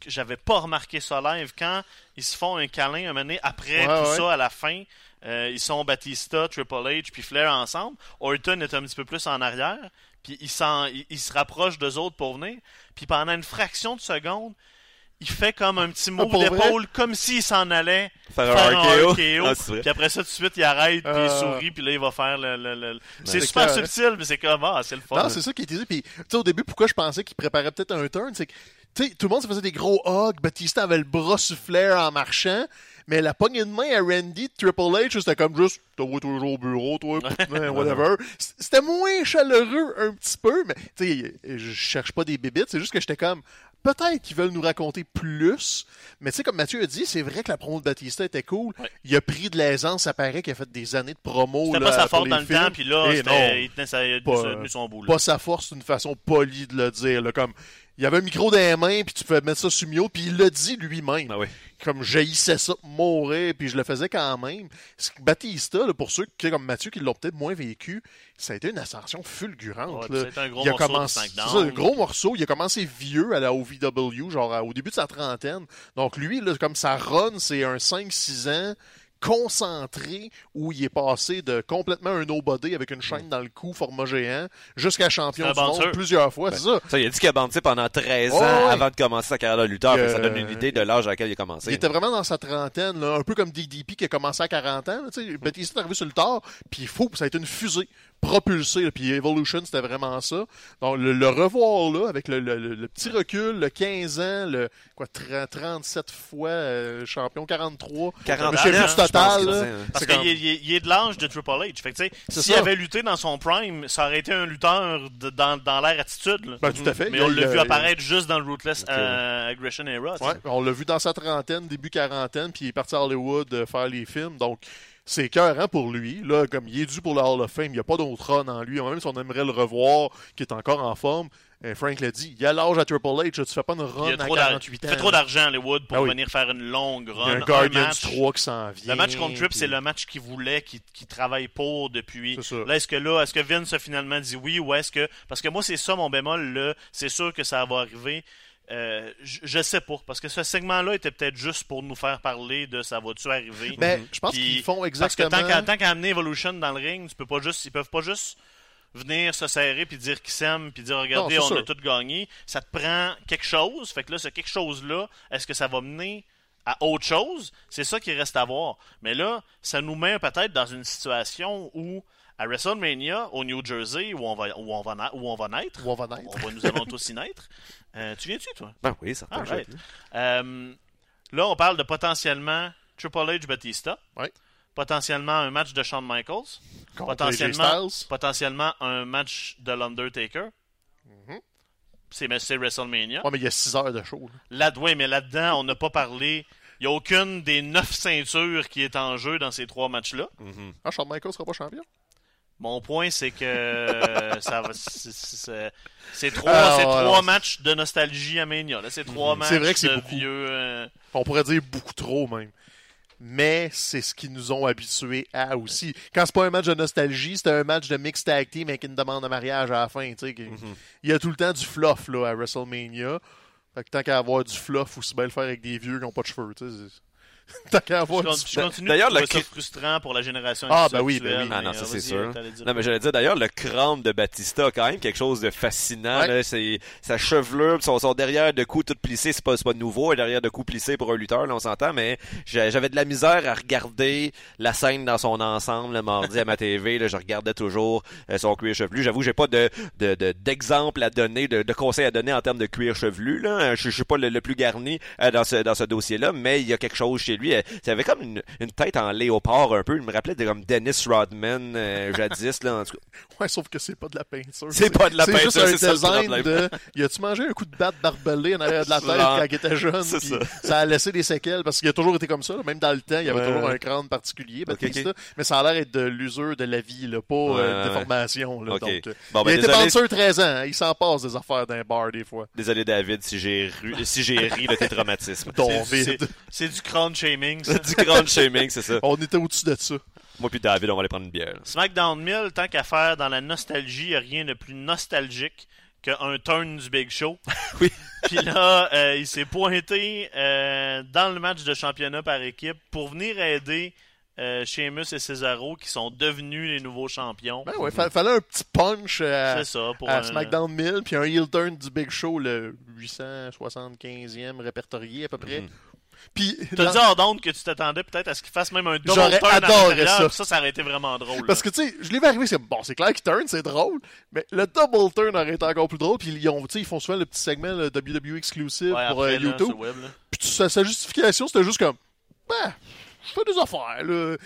j'avais pas remarqué ça live quand ils se font un câlin un moment donné, après Ouais, tout ouais. ça à la fin. euh, ils sont Batista, Triple H puis Flair ensemble. Orton est un petit peu plus en arrière. Puis il, s'en- il, il se rapproche d'eux autres pour venir. Puis pendant une fraction de seconde, il fait comme un petit move Ah, d'épaule, comme s'il s'en allait Faire un faire un RKO. RKO. Ah, puis après ça, tout de suite, il arrête, puis il Euh. sourit, puis là, il va faire le... le- le- C'est C'est super clair, hein? subtil, mais c'est comme, ah, c'est le fun. Non, c'est ça qui était dit. Puis, tu sais, au début, pourquoi je pensais qu'il préparait peut-être un turn, c'est que, tu sais, tout le monde se faisait des gros hugs. Batista avait le bras sur Flair en marchant. Mais la poignée de main à Randy de Triple H, c'était comme juste, t'as toujours au bureau, toi, putain, whatever. C'était moins chaleureux un petit peu, mais, tu sais, je cherche pas des bébites, c'est juste que j'étais comme, peut-être qu'ils veulent nous raconter plus. Mais tu sais, comme Mathieu a dit, c'est vrai que la promo de Batista était cool. Ouais. Il a pris de l'aisance, ça paraît qu'il a fait des années de promo. C'était pas sa les dans le temps, puis là, Eh non il tenait, sa- Pas- son bout. là. pas sa force, c'est une façon polie de le dire. là, comme il avait un micro dans les mains, puis tu pouvais mettre ça sur Mio, puis il l'a dit lui-même. Ah oui. Comme j'haïssais ça, mourir, puis je le faisais quand même. Batista, là, pour ceux qui, comme Mathieu, qui l'ont peut-être moins vécu, ça a été une ascension fulgurante. Ouais, là. ça un gros il a commencé, c'est ça, un gros morceau. Il a commencé vieux à la OVW, genre à- au début de sa trentaine. Donc lui, là, comme sa run, c'est un 5-6 ans concentré où il est passé de complètement un nobody avec une chaîne dans le cou, format géant, jusqu'à champion du monde plusieurs fois. c'est ça. Ça, il a dit qu'il a bandé pendant 13 ans ouais. avant de commencer sa carrière de lutteur. Euh, Ça donne une idée de l'âge à laquelle il a commencé. Il était vraiment dans sa trentaine, là, un peu comme DDP qui a commencé à 40 ans. là, tu sais. Batista est arrivé sur le tard, puis il faut, ça a été une fusée propulsée. là, Puis Evolution, c'était vraiment ça. Donc le, le revoir là, avec le, le- le- le petit recul, le 15 ans, le quoi, 30 37 fois euh, champion, 43. 40 Je me souviens ans, plus du je pense total. qu'il là. hein. Parce C'est qu'il comme- est, de l'âge de Triple H. Fait que, tu sais, C'est s'il ça. avait lutté dans son prime, ça aurait été un lutteur de- dans, dans l'air attitude. là. Ben, tout à fait. Mais Il on l'a vu apparaître juste dans le Ruthless euh, Aggression Era. tu sais. Ouais, on l'a vu dans sa trentaine, début quarantaine, puis il est parti à Hollywood euh, faire les films. Donc, c'est écœurant pour lui. Là, comme il est dû pour le Hall of Fame, il n'y a pas d'autre run en lui. Même si on aimerait le revoir, qui est encore en forme, euh, Frank l'a dit, il y a l'âge à Triple H, tu fais pas une Il run y a à trop d'ar- 48 il ans. fait trop d'argent à Hollywood pour Ah oui. venir faire une longue Il y run. a un Guardians match. 3 qui s'en vient. Le match contre puis- c'est le match qu'il voulait, qu'il travaille pour depuis. C'est ça. Là, est-ce que là, est-ce que Vince a finalement dit oui ou est-ce que. Parce que moi, c'est ça mon bémol, là. C'est sûr que ça va arriver. Euh, je, sais pas. Parce que ce segment-là était peut-être juste pour nous faire parler de ça va-tu arriver. Mais je pense qu'ils font Parce exactement... que tant qu'à tant qu'à amener Evolution dans le ring, tu peux pas juste, ils peuvent pas juste venir se serrer puis dire qu'ils s'aiment puis dire regardez Non, on a tout gagné. Ça te prend quelque chose. Fait que là, ce quelque chose là, est-ce que ça va mener à autre chose? C'est ça qui reste à voir. Mais là, ça nous met peut-être dans une situation où à WrestleMania au New Jersey où on va où on va na- où on va naître, Où on va naître. on va nous allons tous y naître. Euh, tu viens-tu toi? Ben oui. Alright. Euh, là, on parle de potentiellement Triple H Batista. Ouais. Potentiellement un match de Shawn Michaels. Contre potentiellement, potentiellement un match de l'Undertaker. C'est mais c'est WrestleMania. Ouais, mais il y a 6 heures de show. là. Là, ouais, mais là-dedans, on n'a pas parlé. Il n'y a aucune des neuf ceintures qui est en jeu dans ces trois matchs-là. Ah, Shawn Michaels sera pas champion? Mon point, c'est que euh, ça va. c'est- trois, Ah, ouais, trois ouais. matchs de nostalgie à Mania. C'est trois matchs C'est vrai que de beaucoup. vieux. euh, On pourrait dire beaucoup trop même. Mais c'est ce qu'ils nous ont habitués à aussi. Quand c'est pas un match de nostalgie, c'est un match de mixed tag team avec une demande de mariage à la fin. qui- Il y a tout le temps du fluff là, à WrestleMania. Fait que tant qu'à avoir du fluff, aussi bien le faire avec des vieux qui n'ont pas de cheveux. D'ailleurs, le frustrant pour la génération Ah, ben oui, ben oui. Ah non, ça c'est sûr. Non, mais j'allais dire d'ailleurs, le crâne de Batista a quand même quelque chose de fascinant. Ouais. là. C'est sa chevelure, son, son derrière de cou tout plissé, c'est pas, c'est pas nouveau, un derrière de cou plissé pour un lutteur, là, on s'entend, mais j'avais de la misère à regarder la scène dans son ensemble le mardi à ma TV. Là, je regardais toujours euh, son cuir chevelu. J'avoue, j'ai pas de de- de- d'exemple à donner, de, de conseils à donner en termes de cuir chevelu. Là. Je, je suis pas le, le plus garni euh, dans ce dans ce dossier-là, mais il y a quelque chose chez lui. Euh, Il avait comme une, une tête en léopard un peu. Il me rappelait de comme Dennis Rodman euh, jadis là. En tout cas, Ouais, sauf que c'est pas de la peinture. C'est pas de la C'est peinture, juste un c'est ça le design de. Y a-tu mangé un coup de batte barbelé en arrière de la tête quand il était jeune? ça. ça. a laissé des séquelles parce qu'il a toujours été comme ça. là. Même dans le temps, il y avait Ouais, toujours un crâne particulier. Mais ça a l'air être de l'usure de la vie, là, pas Ouais, euh, de déformation. Là, Ok. Donc, euh, Bon, il ben, a été désolé. bouncer 13 ans. hein. Il s'en passe des affaires d'un bar des fois. Désolé David si j'ai ru- si j'ai ri de tes traumatismes. C'est- du crowd shaming, ça. du grand shaming, c'est ça. On était au-dessus de ça. Moi puis David, on va aller prendre une bière. SmackDown 1000, tant qu'à faire dans la nostalgie, y a rien de plus nostalgique qu'un turn du Big Show. Oui. Puis là, euh, il s'est pointé euh, dans le match de championnat par équipe pour venir aider euh, Sheamus et Cesaro qui sont devenus les nouveaux champions. Ben ouais, fa- fallait un petit punch C'est ça, pour à un- SmackDown 1000, puis un heel turn du Big Show, le 875e répertorié à peu près. Mhm. Puis, T'as dit hors d'onde que tu t'attendais peut-être à ce qu'il fasse même un double J'aurais turn adoré ça. ça, ça aurait été vraiment drôle. Parce là. que, tu sais, je l'ai vu arriver, c'est bon, c'est clair qu'il turn, c'est drôle, mais le double turn aurait été encore plus drôle, puis ils, ont, tu sais, ils font souvent le petit segment le WWE exclusive Ouais, pour après, euh, YouTube, web, là. puis sa, sa justification, c'était juste comme, ben, je fais des affaires, là.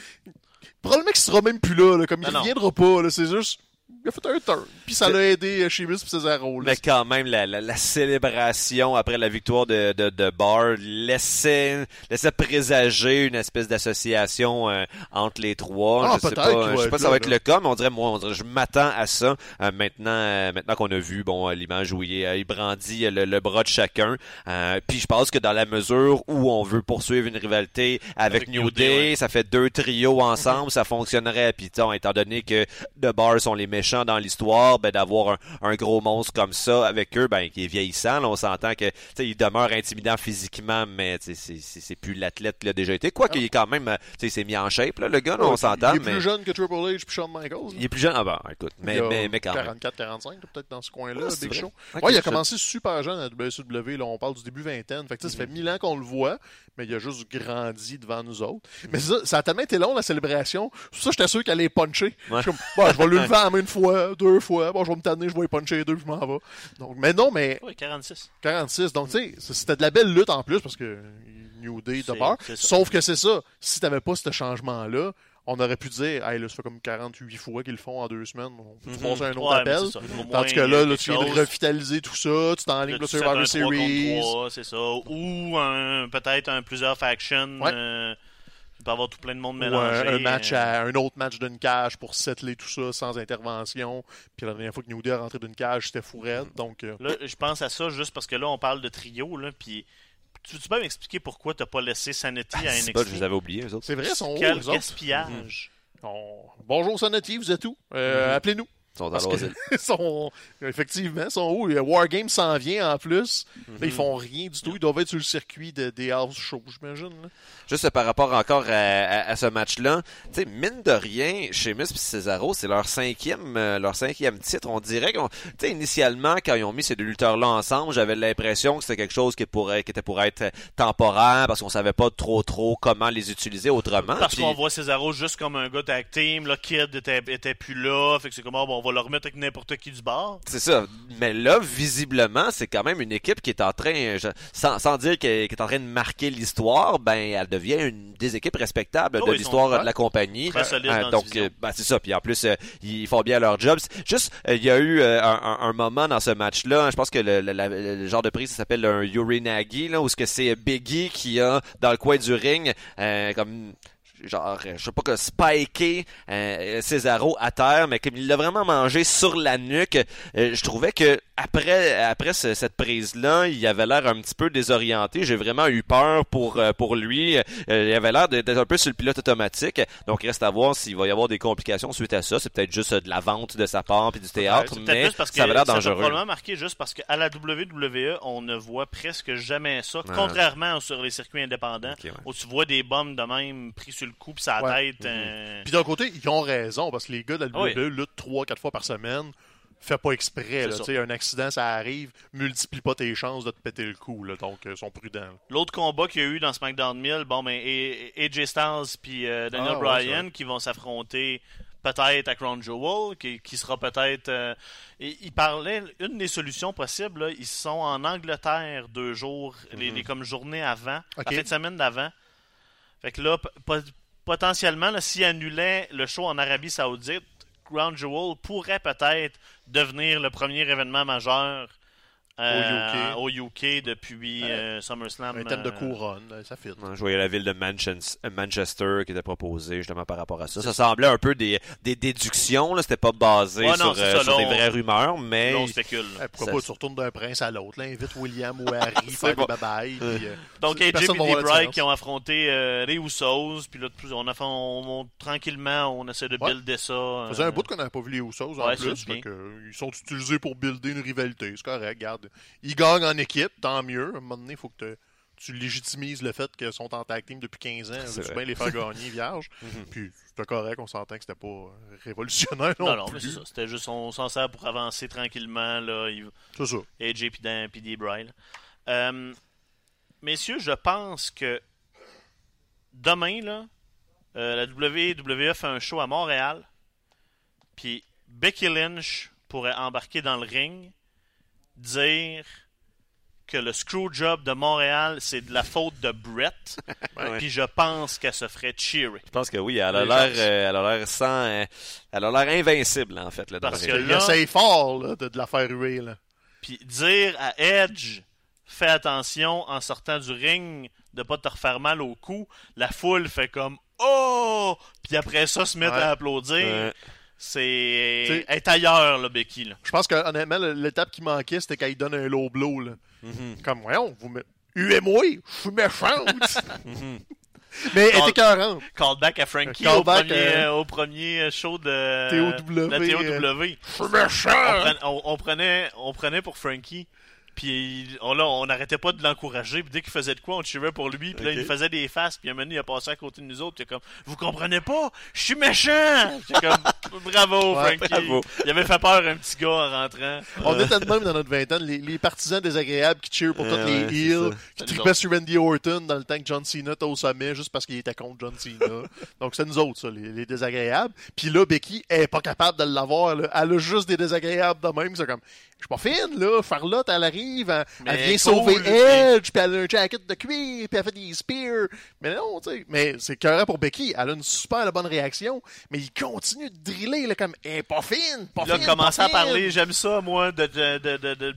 Probablement qu'il sera même plus là, là, comme il non. reviendra pas, là, c'est juste, il a fait un turn. Puis ça l'a aidé Sheamus et Cesaro. là. Mais quand même, la, la, la célébration après la victoire de, de, de Barr laissait, laissait présager une espèce d'association euh, entre les trois. Ah, je sais pas, je sais pas si ça va être là. le cas, mais on dirait, moi, on dirait, je m'attends à ça euh, maintenant, euh, maintenant qu'on a vu bon euh, l'image où il, euh, il brandit euh, le, le bras de chacun. Euh, puis je pense que dans la mesure où on veut poursuivre une rivalité avec, Avec New, New Day, Day, ouais. ça fait deux trios ensemble, ça fonctionnerait. Tu sais, étant donné que The Bar sont les méchants dans l'histoire, ben d'avoir un, un gros monstre comme ça avec eux, ben qui est vieillissant, là, on s'entend que il demeure intimidant physiquement, mais c'est- plus l'athlète qu'il a déjà été. Quoi qu'il est quand même, il s'est mis en shape, là, le gars, là, on s'entend, Il est mais plus jeune que Triple H puis Shawn Michaels. il est plus jeune. Ah bon, écoute, mais, Il a mais, mais quand même. 44-45, peut-être dans ce coin-là, Ah, Big. Show. Ok, ouais, il a commencé super jeune à WCW. Là, on parle du début vingtaine. Fait que, sais, ça fait mille ans qu'on le voit, mais il a juste grandi devant nous autres. Mais ça, ça a tellement été long, la célébration. Ça, j'étais sûr qu'elle allait puncher. Ouais. Je suis comme, bon, je vais lui lever la main une fois, deux fois. Bon, je vais me tanner, je vais y puncher deux, puis je m'en vais. Donc, mais non, mais Ouais, 46. 46. Donc, tu sais, c'était de la belle lutte en plus parce que New Day de bord. Sauf que c'est ça. Si t'avais pas ce changement-là, on aurait pu dire, hey, là, ça fait comme 48 fois qu'ils le font en deux semaines. On peut Mhm. passer un autre Ouais, appel. Tandis que là, là tu viens de revitaliser tout ça, tu t'enlignes le Survivor 3 contre Series. 3, c'est ça. Ou un, peut-être un plusieurs factions. Ouais. euh, peut avoir tout plein de monde Ou mélangé. un, un match euh, à, un autre match d'une cage pour settler tout ça sans intervention. Puis la dernière fois que New Day est rentré d'une cage, c'était fourette. Donc, euh, Là, je pense à ça juste parce que là, on parle de trio. Là, puis tu, tu peux m'expliquer pourquoi t'as pas laissé Sanity à Ah, C'est NXT? pas, je les avais oubliés, eux autres. c'est vrai, ils sont hauts, Quel gaspillage. On- Bonjour Sonati, vous êtes où? Euh, Mhm. Appelez-nous. Ils sont Parce dans que l'asile. ils sont, effectivement, ils sont hauts. Le Wargame s'en vient en plus. Là, Mhm. ils font rien du tout. Ils doivent être sur le circuit de, des house shows, j'imagine. Juste par rapport encore à, à- à ce match-là, tu sais, mine de rien, Sheamus et Cesaro, c'est leur cinquième, euh, leur cinquième titre. On dirait qu'on, tu sais, initialement, quand ils ont mis ces deux lutteurs-là ensemble, j'avais l'impression que c'était quelque chose qui pourrait, qui était pour être temporaire, parce qu'on savait pas trop trop comment les utiliser autrement. Parce Puis- qu'on voit Cesaro juste comme un gars tag team. Là, Kid était, était plus là. Fait que c'est comme, ah, bon, on va le remettre avec n'importe qui du bar. C'est ça. Mais là, visiblement, c'est quand même une équipe qui est en train, je- sans, sans dire qu'elle est en train de marquer l'histoire, ben, elle devient une des équipes respectables Ah de l'histoire de la compagnie. Très Euh, dans donc, euh, ben, c'est ça. Puis en plus, euh, ils font bien leur job. Juste, il y a eu un, un- un moment dans ce match-là. Je pense que le, le- la- le genre de prise ça s'appelle un Urinagi, là, où ce que c'est Biggie qui a dans le coin du ring, comme genre, euh, je sais pas que spiker euh, Cesaro à terre, mais comme il l'a vraiment mangé sur la nuque, euh, je trouvais que après après ce- cette prise là, il avait l'air un petit peu désorienté. J'ai vraiment eu peur pour euh, pour lui. Euh, il avait l'air d'être un peu sur le pilote automatique. Donc il reste à voir s'il va y avoir des complications suite à ça. C'est peut-être juste de la vente de sa part puis du théâtre, peut-être mais parce que ça avait l'air ça dangereux. probablement marqué juste parce qu'à la WWE, on ne voit presque jamais ça, contrairement sur les circuits indépendants, ouais. où tu vois des bombes de même pris sur le coup Ouais. tête. euh, Puis d'un côté, ils ont raison parce que les gars de la Oui. Luttent 3-4 fois par semaine. Fais pas exprès. Là, ça. Tu sais, un accident, ça arrive. Multiplie pas tes chances de te péter le cou. Là, donc, euh, ils sont prudents. là. L'autre combat qu'il y a eu dans SmackDown 1000, bon, ben, et- et- AJ Styles puis euh, Daniel Ah, Bryan qui vont s'affronter peut-être à Crown Jewel, qui, qui sera peut-être. euh, et il parlait, une des solutions possibles, là, ils sont en Angleterre deux jours, les, les comme journées avant, Ok. la fin de semaine d'avant. Fait que là, potentiellement, là, s'ils annulaient le show en Arabie Saoudite, Crown Jewel pourrait peut-être devenir le premier événement majeur euh, au UK depuis euh, SummerSlam. Un thème de euh, couronne, là, ça fit. Non, Je voyais la ville de Manchester, Manchester qui était proposée justement par rapport à ça. Ça semblait un peu des, des déductions, là. C'était pas basé Ouais, non, sur, euh, ça, des vraies rumeurs, mais. Là, on spécule. Eh, pourquoi Ça- pas, tu retournes d'un prince à l'autre. là. Invite William ou Harry, faire bon. des euh, Donc, AJ et Bray différence. qui ont affronté euh, les Usos, puis là, plus- on a fait, on, on- tranquillement, on essaie de Ouais. builder ça. Ça faisait euh, un bout qu'on n'avait pas vu les Usos en plus. bien. fait que, euh, ils sont utilisés pour builder une rivalité. C'est correct, regarde. Ils gagnent en équipe, tant mieux. À un moment donné, il faut que te- tu légitimises le fait qu'ils sont en tag team depuis 15 ans. Vrai. bien les faire gagner vierge? Mhm. Puis c'était correct, on s'entend que c'était pas euh, révolutionnaire non, Non, non, mais plus. c'est ça. C'était juste, on s'en sert pour avancer tranquillement, là. Il- C'est ça. AJ puis Dan puis D. Euh, messieurs, je pense que demain, là, euh, la WWE fait un show à Montréal, puis Becky Lynch pourrait embarquer dans le ring, dire que le screwjob de Montréal, c'est de la faute de Brett. Ouais. Puis je pense qu'elle se ferait cheerer. Je pense que oui, elle a l'air, euh, elle a l'air sans, euh, elle a l'air invincible en fait là, Parce le que. Il essaye fort là, de, de la faire ruer. Là. Puis dire à Edge, fais attention en sortant du ring de pas te refaire mal au cou. La foule fait comme Oh! Puis après ça, se met Ouais. à applaudir. Ouais. C'est être ailleurs, là, Becky. Là. Je pense que honnêtement, l'étape qui manquait, c'était quand il donne un low blow. Là. Mhm. Comme, voyons, vous me. Huez-moi, je suis méchante. Mhm. Mais elle était écœurante. Callback à Frankie au, premier, euh, au premier show de TOW, la TOW. Je suis On, méchant. prenait, on- on prenait, on prenait pour Frankie. Puis on, là, on n'arrêtait pas de l'encourager. Puis dès qu'il faisait de quoi, on cheerait pour lui. Puis là, il faisait des faces. Puis un moment donné, il a passé à côté de nous autres. Puis il a comme, vous comprenez pas, je suis méchant. J'étais comme, bravo, Ouais, Frankie. bravo. Il avait fait peur un petit gars en rentrant. On était de même dans notre vingtaine, les, les partisans désagréables qui cheer pour Ouais, tous les ouais, heels, qui tripaient sur Randy Orton dans le temps que John Cena était au sommet juste parce qu'il était contre John Cena. Donc c'est nous autres, ça, les, les désagréables. Puis là, Becky elle est pas capable de l'avoir. Elle a juste des désagréables de même. C'est comme, je suis pas fine, là. Charlotte, elle arrive, elle, vient cool, sauver Edge, puis elle a un jacket de cuir, puis elle fait des spears. Mais non, tu sais. Mais c'est carré pour Becky. Elle a une super bonne réaction, mais il continue de driller, là, comme, est pas fine, pas là, fine. commencer pas à parler, j'aime ça, moi, de, de, de, de- de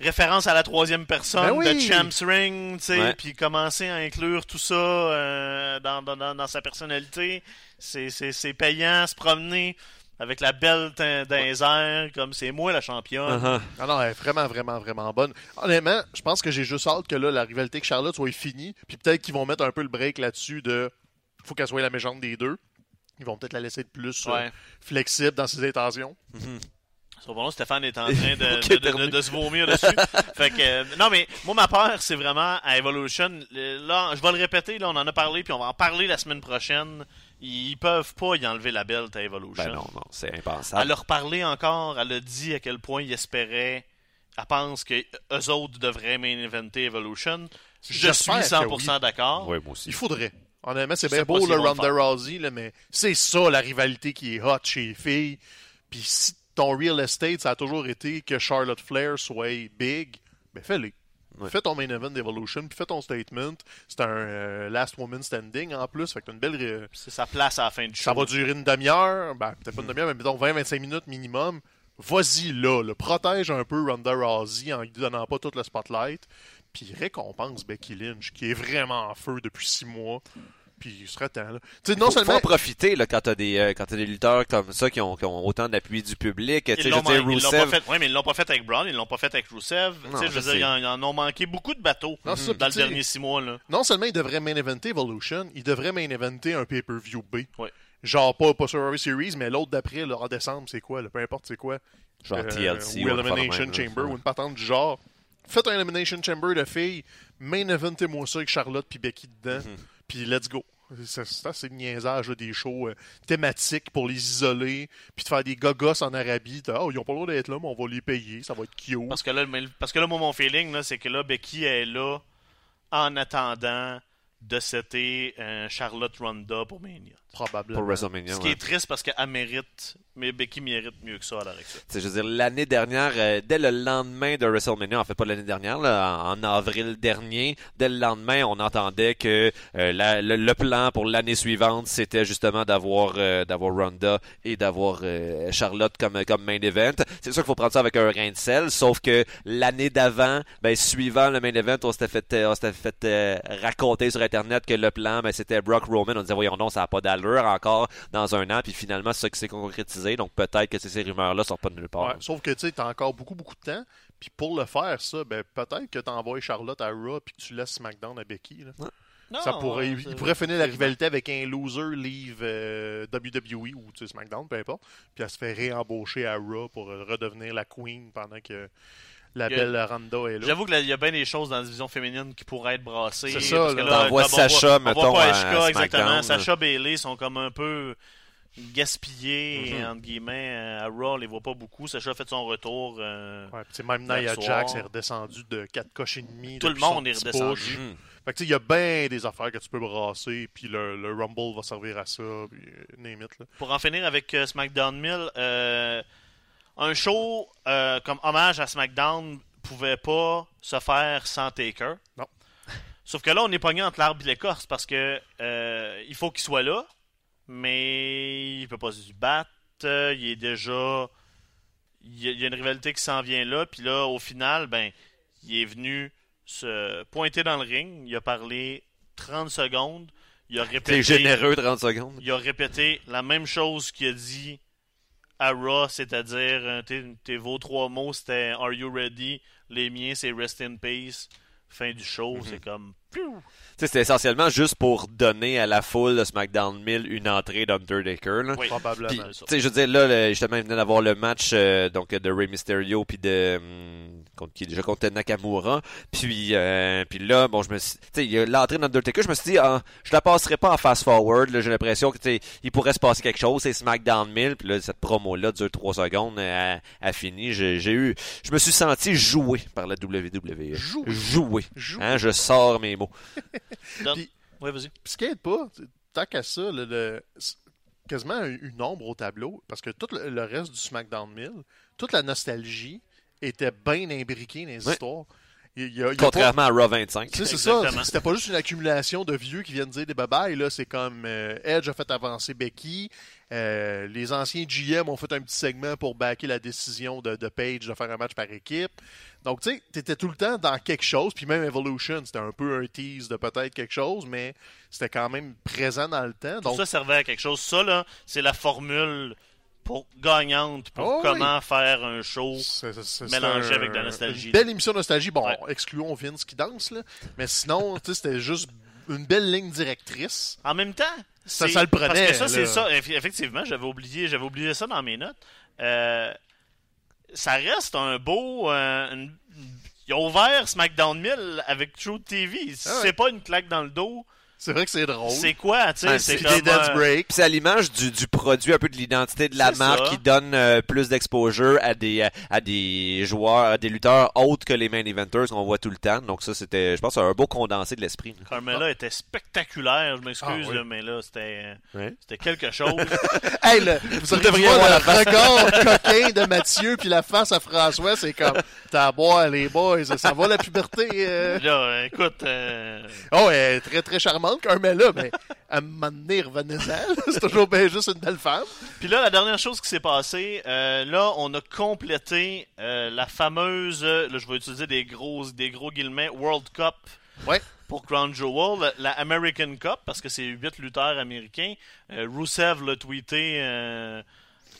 référence à la troisième personne, Ben oui. de Champs Ring, tu sais, puis commencer à inclure tout ça euh, dans, dans, dans, dans sa personnalité. C'est, c'est, c'est payant, se promener avec la belle les airs, comme c'est moi la championne. Uh-huh. Ah non, elle est vraiment, vraiment, vraiment bonne. Honnêtement, je pense que j'ai juste hâte que là, la rivalité avec Charlotte soit finie. Puis peut-être qu'ils vont mettre un peu le break là-dessus de faut qu'elle soit la méchante des deux. Ils vont peut-être la laisser de plus euh, Ouais. flexible dans ses intentions. Sur bon, Stéphane est en train de, Ok, de, de- terminé. de- de se vomir dessus. fait que, euh, non, mais moi, ma peur, c'est vraiment à Evolution. Là, je vais le répéter, là, on en a parlé, puis on va en parler la semaine prochaine. Ils peuvent pas y enlever la belle à Evolution. Ben non, non, c'est impensable. Elle a reparlé encore, elle a dit à quel point il espérait. Elle pense que eux autres devraient main eventer Evolution. Je suis J'espère que 100% d'accord. Oui, moi aussi. Il faudrait. Honnêtement, c'est bien beau le Ronda. Rousey, là, mais c'est ça la rivalité qui est hot chez les filles. Puis si ton real estate, ça a toujours été que Charlotte Flair soit big, ben fais-le. Ouais. Fais ton main event d'Evolution, puis fais ton statement. C'est un euh, last woman standing en plus, fait que t'as une belle. C'est sa place à la fin du show. Ça va durer une demi-heure, ben, peut-être pas une demi-heure, mais mettons 20-25 minutes minimum. Vas-y là, le protège un peu Ronda Rousey en lui donnant pas tout le spotlight, puis récompense Becky Lynch, qui est vraiment en feu depuis six mois, puis il serait temps. Là. Tu sais, non faut, faut seulement... en profiter là, quand t'as des, euh, quand t'as des lutteurs comme ça qui ont, qui ont autant d'appui du public. Ils l'ont ils l'ont pas Rusev, fait. Ouais, mais ils l'ont pas fait avec Braun, ils l'ont pas fait avec Rusev. Non, sais, je je veux sais. dire, ils en, ils en ont manqué beaucoup de bateaux Non, c'est ça, dans le dernier six mois. Là. Non seulement il devrait main eventer Evolution, il devrait main eventer un pay-per-view B. Ouais. Genre pas, pas Survivor Series, mais l'autre d'après, là, en décembre, c'est quoi? là, peu importe c'est quoi? genre Euh, TLC ou de Elimination même, Chamber ou une patente du genre. Faites un Elimination Chamber de filles, main eventez-moi ça avec Charlotte puis Becky dedans, Mhm. Puis let's go. C'est assez de niaisage, des shows euh, thématiques pour les isoler, puis de faire des gogos en Arabie. T'as, Oh, ils ont pas le droit d'être là, mais on va les payer, ça va être cute. Parce que là, parce que là, mon feeling, c'est que là, Becky est là en attendant de setter euh, Charlotte Ronda pour Mania. Probablement. Pour WrestleMania. Ce qui ouais. est triste parce qu'elle mérite, mais Becky mérite mieux que ça à l'heure actuelle. Je veux dire, l'année dernière, euh, dès le lendemain de WrestleMania, en fait pas l'année dernière, là, en, avril dernier, dès le lendemain, on entendait que euh, la- le, le plan pour l'année suivante, c'était justement d'avoir euh, d'avoir Ronda et d'avoir euh, Charlotte comme comme main event. C'est sûr qu'il faut prendre ça avec un rein de sel, sauf que l'année d'avant, ben suivant le main event, on s'était fait euh, on s'était fait euh, raconter sur internet que le plan, ben c'était Brock Roman. On disait voyons non, ça a pas d'allure encore dans un an, puis finalement c'est ça qui s'est concrétisé. Donc peut-être que ces- rumeurs-là sont pas de nulle part. Ouais, sauf que tu sais, t'as encore beaucoup, beaucoup de temps. Puis pour le faire, ça, ben peut-être que t'envoies Charlotte à Raw puis que tu laisses SmackDown à Becky. là. Non, ça pourrait, il pourrait finir la rivalité avec un loser leave euh, WWE ou tu sais, SmackDown, peu importe. Puis elle se fait réembaucher à Raw pour euh, redevenir la queen pendant que la belle Randa est là. J'avoue qu'il y a bien des choses dans la division féminine qui pourraient être brassées. C'est ça, parce que là. on Sacha, on mettons, voit pas à exactement. Sacha Bailey sont comme un peu gaspillés, Mhm. entre guillemets. euh, À Raw, on les voit pas beaucoup. Sacha a fait son retour. euh, Ouais, même Nia. Jax est redescendu de 4 coches et demi. Tout le monde est redescendu. Mhm. Fait que tu sais, il y a bien des affaires que tu peux brasser, puis le, le Rumble va servir à ça, puis euh, name it, là. Pour en finir avec euh, SmackDown 1000, euh, un show euh, comme hommage à SmackDown pouvait pas se faire sans Taker. Non. Sauf que là, on est pogné entre l'arbre et l'écorce parce que euh, il faut qu'il soit là, mais il peut pas se battre. Il est déjà. Il y a, une rivalité qui s'en vient là, puis là, au final, ben, il est venu se pointer dans le ring. Il a parlé 30 secondes. Il a T'es répété. généreux 30 secondes. Il a répété la même chose qu'il a dit à Raw, c'est-à-dire euh, tes, tes- vos trois mots c'était Are you ready? Les miens c'est Rest in peace. Fin du show, c'est comme. Piou! Tu sais, C'était essentiellement juste pour donner à la foule de SmackDown 1000 une entrée d'Undertaker. là. Oui. Probablement. Puis, c'est sais, je veux dire, là, justement, il venait d'avoir le match euh, donc de Rey Mysterio puis de hum, contre qui déjà contre Nakamura. Puis, euh, puis là, bon, je me suis, tu sais, il y a l'entrée d'Undertaker. Je me suis dit, ah, je la passerai pas en fast forward. là. J'ai l'impression que il pourrait se passer quelque chose. C'est SmackDown 1000. Puis là, cette promo là dure 3 secondes. A, a fini. J'ai eu, je me suis senti joué par la WWE. Joué. Joué. Hein, je sors mes mots. Puis- Ouais, vas-y. Puis ce qui aide pas, tant qu'à ça, le, quasiment une une ombre au tableau, parce que tout le, le reste du SmackDown 1000, toute la nostalgie était bien imbriquée dans les histoires. Il y a- il y a pas- Contrairement à Raw 25. Tu sais, c'est ça. C'était pas juste une accumulation de vieux qui viennent dire des babayes. Là, c'est comme euh, Edge a fait avancer Becky. euh, les anciens GM ont fait un petit segment pour backer la décision de, de Page de faire un match par équipe. Donc, tu sais, t'étais tout le temps dans quelque chose. Puis même Evolution, c'était un peu un tease de peut-être quelque chose, mais c'était quand même présent dans le temps. Tout Donc, ça servait à quelque chose. Ça, là, c'est la formule pour gagnante pour Oh, comment faire un show. mélangé un- avec de la nostalgie. Une belle émission de nostalgie. Bon, Ouais. excluons Vince qui danse, là. Mais sinon, c'était juste une belle ligne directrice. En même temps, Ça, le prenait, Parce que ça, c'est ça. Eff- Effectivement, j'avais oublié, j'avais oublié ça dans mes notes. Euh, ça reste un beau. euh, une- il a ouvert SmackDown 1000 avec True TV. Ah ouais. c'est pas une claque dans le dos, C'est vrai que c'est drôle. c'est quoi, tu sais? C'est comme. des dance euh, breaks. Puis c'est à l'image du, du produit, un peu de l'identité de la marque ça. qui donne euh, plus d'exposure à des à des joueurs, à des lutteurs autres que les main eventers qu'on voit tout le temps. Donc ça, c'était, je pense, un beau condensé de l'esprit. là. Carmella était spectaculaire, je m'excuse, Ah, oui. mais là, c'était quelque chose. Hey, le, vous devriez voir le la face. regard coquin de Mathieu puis la face à François, c'est comme t'as à boire les boys, ça va la puberté. euh. là, euh, écoute, euh, Oh, elle est très très charmante Carmela, mais à un moment donné, revenez-en. C'est toujours bien juste une belle femme. Puis là, la dernière chose qui s'est passée, euh, là, on a complété euh, la fameuse, là, je vais utiliser des gros, des gros guillemets, World Cup Ouais. pour Crown Jewel, la, la American Cup, parce que c'est huit lutteurs américains. Euh, Rusev l'a tweeté euh,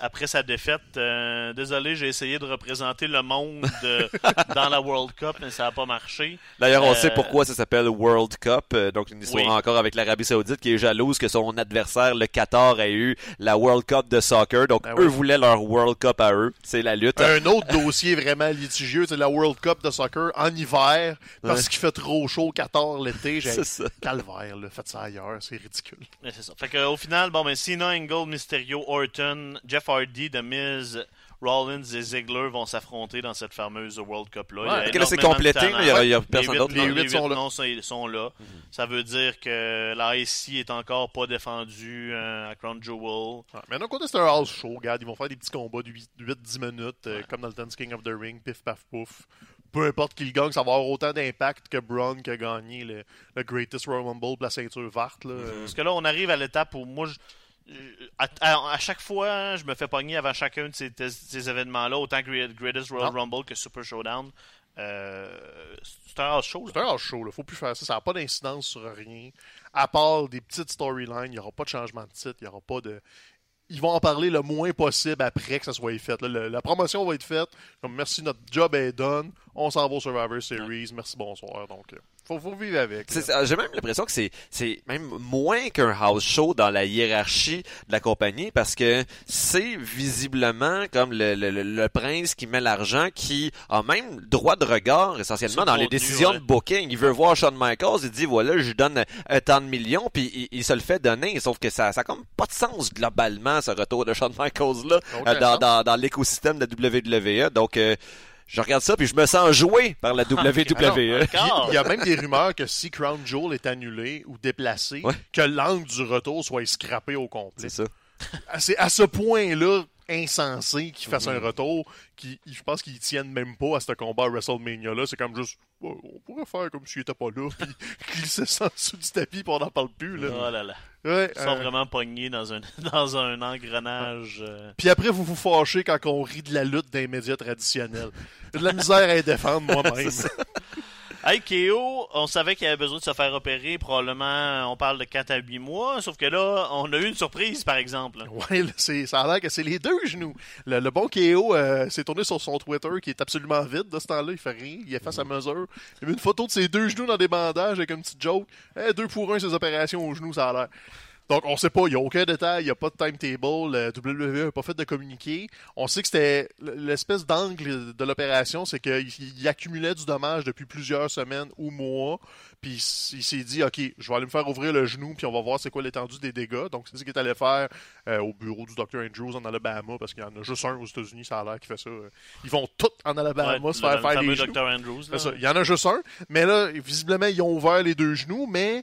après sa défaite. euh, désolé, j'ai essayé de représenter le monde euh, dans la World Cup, mais ça n'a pas marché. D'ailleurs, on Euh, sait pourquoi ça s'appelle World Cup. euh, donc une histoire Oui. encore avec l'Arabie Saoudite qui est jalouse que son adversaire, le Qatar, ait eu la World Cup de soccer. Donc Ben eux oui. voulaient leur World Cup à eux. C'est la lutte. Un autre dossier vraiment litigieux, c'est la World Cup de soccer en hiver parce Ouais. qu'il fait trop chaud au 14 l'été. J'ai C'est ça. calvaire, là, faites ça ailleurs, c'est ridicule. Mais c'est ça. Fait que, au final, bon, ben, Cena, Angle, Mysterio, Orton, Jeff Hardy, The Miz, Rollins et Ziggler vont s'affronter dans cette fameuse World Cup-là. Ok, là, c'est complété, il y a- y personne d'autre. Les non, huit les sont huit là. là. Ça veut dire que la IC est encore pas défendue euh, à Crown Jewel. Ouais, mais d'un côté, c'est un house show. Regarde, ils vont faire des petits combats de 8-10 minutes, euh, comme dans le Dance King of the Ring, pif paf pouf. Peu importe qui le gagne, ça va avoir autant d'impact que Braun qui a gagné le, le Greatest Royal Rumble pour la ceinture verte. Là. Euh, Parce que là, on arrive à l'étape où moi, je- à, à- à chaque fois, je me fais pogner avant chacun de ces, événements-là, autant Great- Greatest Royal Non. Rumble que Super Showdown. Euh, c'est un house show. C'est un house show, là. faut plus faire ça. Ça n'a pas d'incidence sur rien. À part des petites storylines, il n'y aura pas de changement de titre, il n'y aura pas de. Ils vont en parler le moins possible après que ça soit fait. là. Le- la promotion va être faite. Merci, notre job est done. On s'en va au Survivor Series. Merci, bonsoir. Donc, euh, faut, faut vivre avec. J'ai même l'impression que c'est c'est même moins qu'un house show dans la hiérarchie de la compagnie parce que c'est visiblement comme le, le, le- prince qui met l'argent qui a même droit de regard essentiellement dans le les décisions ouais. de booking. Il veut voir Shawn Michaels, il dit voilà, je lui donne un tant de millions puis il, il se le fait donner. Sauf que ça ça a comme pas de sens globalement ce retour de Shawn Michaels là euh, dans, dans, dans l'écosystème de la WWE. Donc euh, je regarde ça puis je me sens joué par la WWE. Encore? Il y a même des rumeurs que si Crown Jewel est annulé ou déplacé, Ouais. que l'angle du retour soit scrappé au complet. C'est ça. C'est à ce point-là, insensé qu'ils fassent un retour. Qui, je pense qu'ils tiennent même pas à ce combat à WrestleMania-là. C'est comme juste, Ouais, on pourrait faire comme s'il était pas là, puis glisser ça en dessous du tapis, pour on n'en parle plus. Là. Oh là là. Ouais, Ils sont euh, vraiment pognés dans un, dans un engrenage. euh. Puis après, vous vous fâchez quand on rit de la lutte des médias traditionnels. J'ai de la misère à les défendre moi-même. Hey, KO, on savait qu'il avait besoin de se faire opérer. Probablement, on parle de 4 à 8 mois. Sauf que là, on a eu une surprise, par exemple. Ouais, là, c'est, ça a l'air que c'est les deux genoux. Le, le bon KO euh, s'est tourné sur son Twitter qui est absolument vide de ce temps-là. Il fait rien. Il a fait sa mesure. Il a mis une photo de ses deux genoux dans des bandages avec une petite joke. Eh, deux pour un, ses opérations aux genoux, ça a l'air. Donc, on sait pas, il n'y a aucun détail, il n'y a pas de timetable, le WWE n'a pas fait de communiqué. On sait que c'était l'espèce d'angle de l'opération, c'est qu'il il accumulait du dommage depuis plusieurs semaines ou mois, puis il, s'est dit, OK, je vais aller me faire ouvrir le genou, puis on va voir c'est quoi l'étendue des dégâts. Donc, c'est ce qu'il allait faire euh, au bureau du Dr. Andrews en Alabama, parce qu'il y en a juste un aux États-Unis, ça a l'air qui fait ça. Ils vont tous en Alabama Ouais, se faire le faire les genoux. Dr. Andrews. là. C'est ça. Il y en a juste un. Mais là, visiblement, ils ont ouvert les deux genoux, mais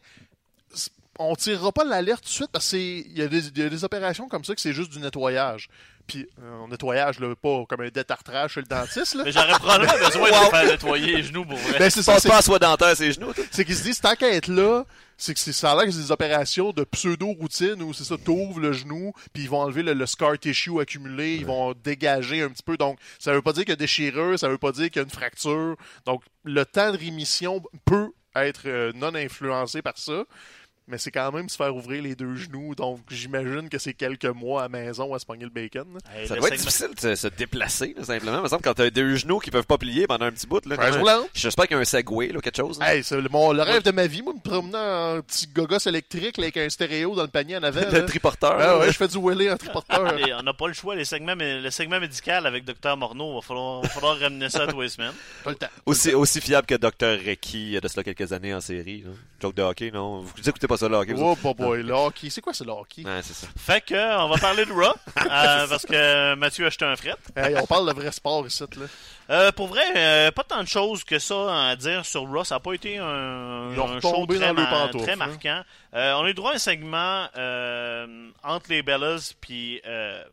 on tirera pas l'alerte tout de suite parce qu'il y, a des- il y a des opérations comme ça que c'est juste du nettoyage. Puis, euh, nettoyage, là, pas comme un détartrage chez le dentiste. Là. Mais j'aurais probablement besoin de faire nettoyer les genoux pour vrai. Ben, c'est ça, pas à soie dentaire ses genoux. c'est qu'ils se disent, tant qu'à être là, c'est que c'est- ça a l'air que c'est des opérations de pseudo-routine où c'est ça, t'ouvres le genou, puis ils vont enlever le, le scar tissue accumulé, ils vont dégager un petit peu. Donc, ça veut pas dire qu'il y a déchirure, ça veut pas dire qu'il y a une fracture. Donc, le temps de rémission peut être euh, non influencé par ça. Mais c'est quand même se faire ouvrir les deux genoux, donc j'imagine que c'est quelques mois à maison à se pogner le bacon. Hey, Ça le doit être segment- difficile de se- déplacer, là, simplement. Il me semble quand t'as deux genoux qui peuvent pas plier pendant un petit bout, là. Un-. J'espère qu'il y a un Segway, là, quelque chose. là. Hey, c'est le, mon- le rêve de ma vie, moi, me promener en petit gogos électrique là, avec un stéréo dans le panier en avant. Le triporteur. Ah là. ouais, je fais du wheelie en triporteur. Allez, on n'a pas le choix. Les segments, mais le segment médical avec Dr. Morneau, il va falloir, va falloir ramener ça à tous les semaines. Pas le temps. Aussi, aussi fiable que Dr. Reiki il y a de cela quelques années en série. Là. Joke de hockey, non? Vous écoutez pas ça, le hockey? Oh, autres? boy, boy, le hockey. C'est quoi, c'est le hockey? Ouais, c'est ça. Fait que, on va parler de Raw, euh, parce que Mathieu a acheté un fret. Hey, on parle de vrai sport ici, là. Euh, pour vrai, euh, pas tant de choses que ça à dire sur Raw. Ça n'a pas été un, Ils ont un show très, dans leurs ma- pantoufles, très hein. marquant. Euh, on a eu droit à un segment euh, entre les Bellas puis euh,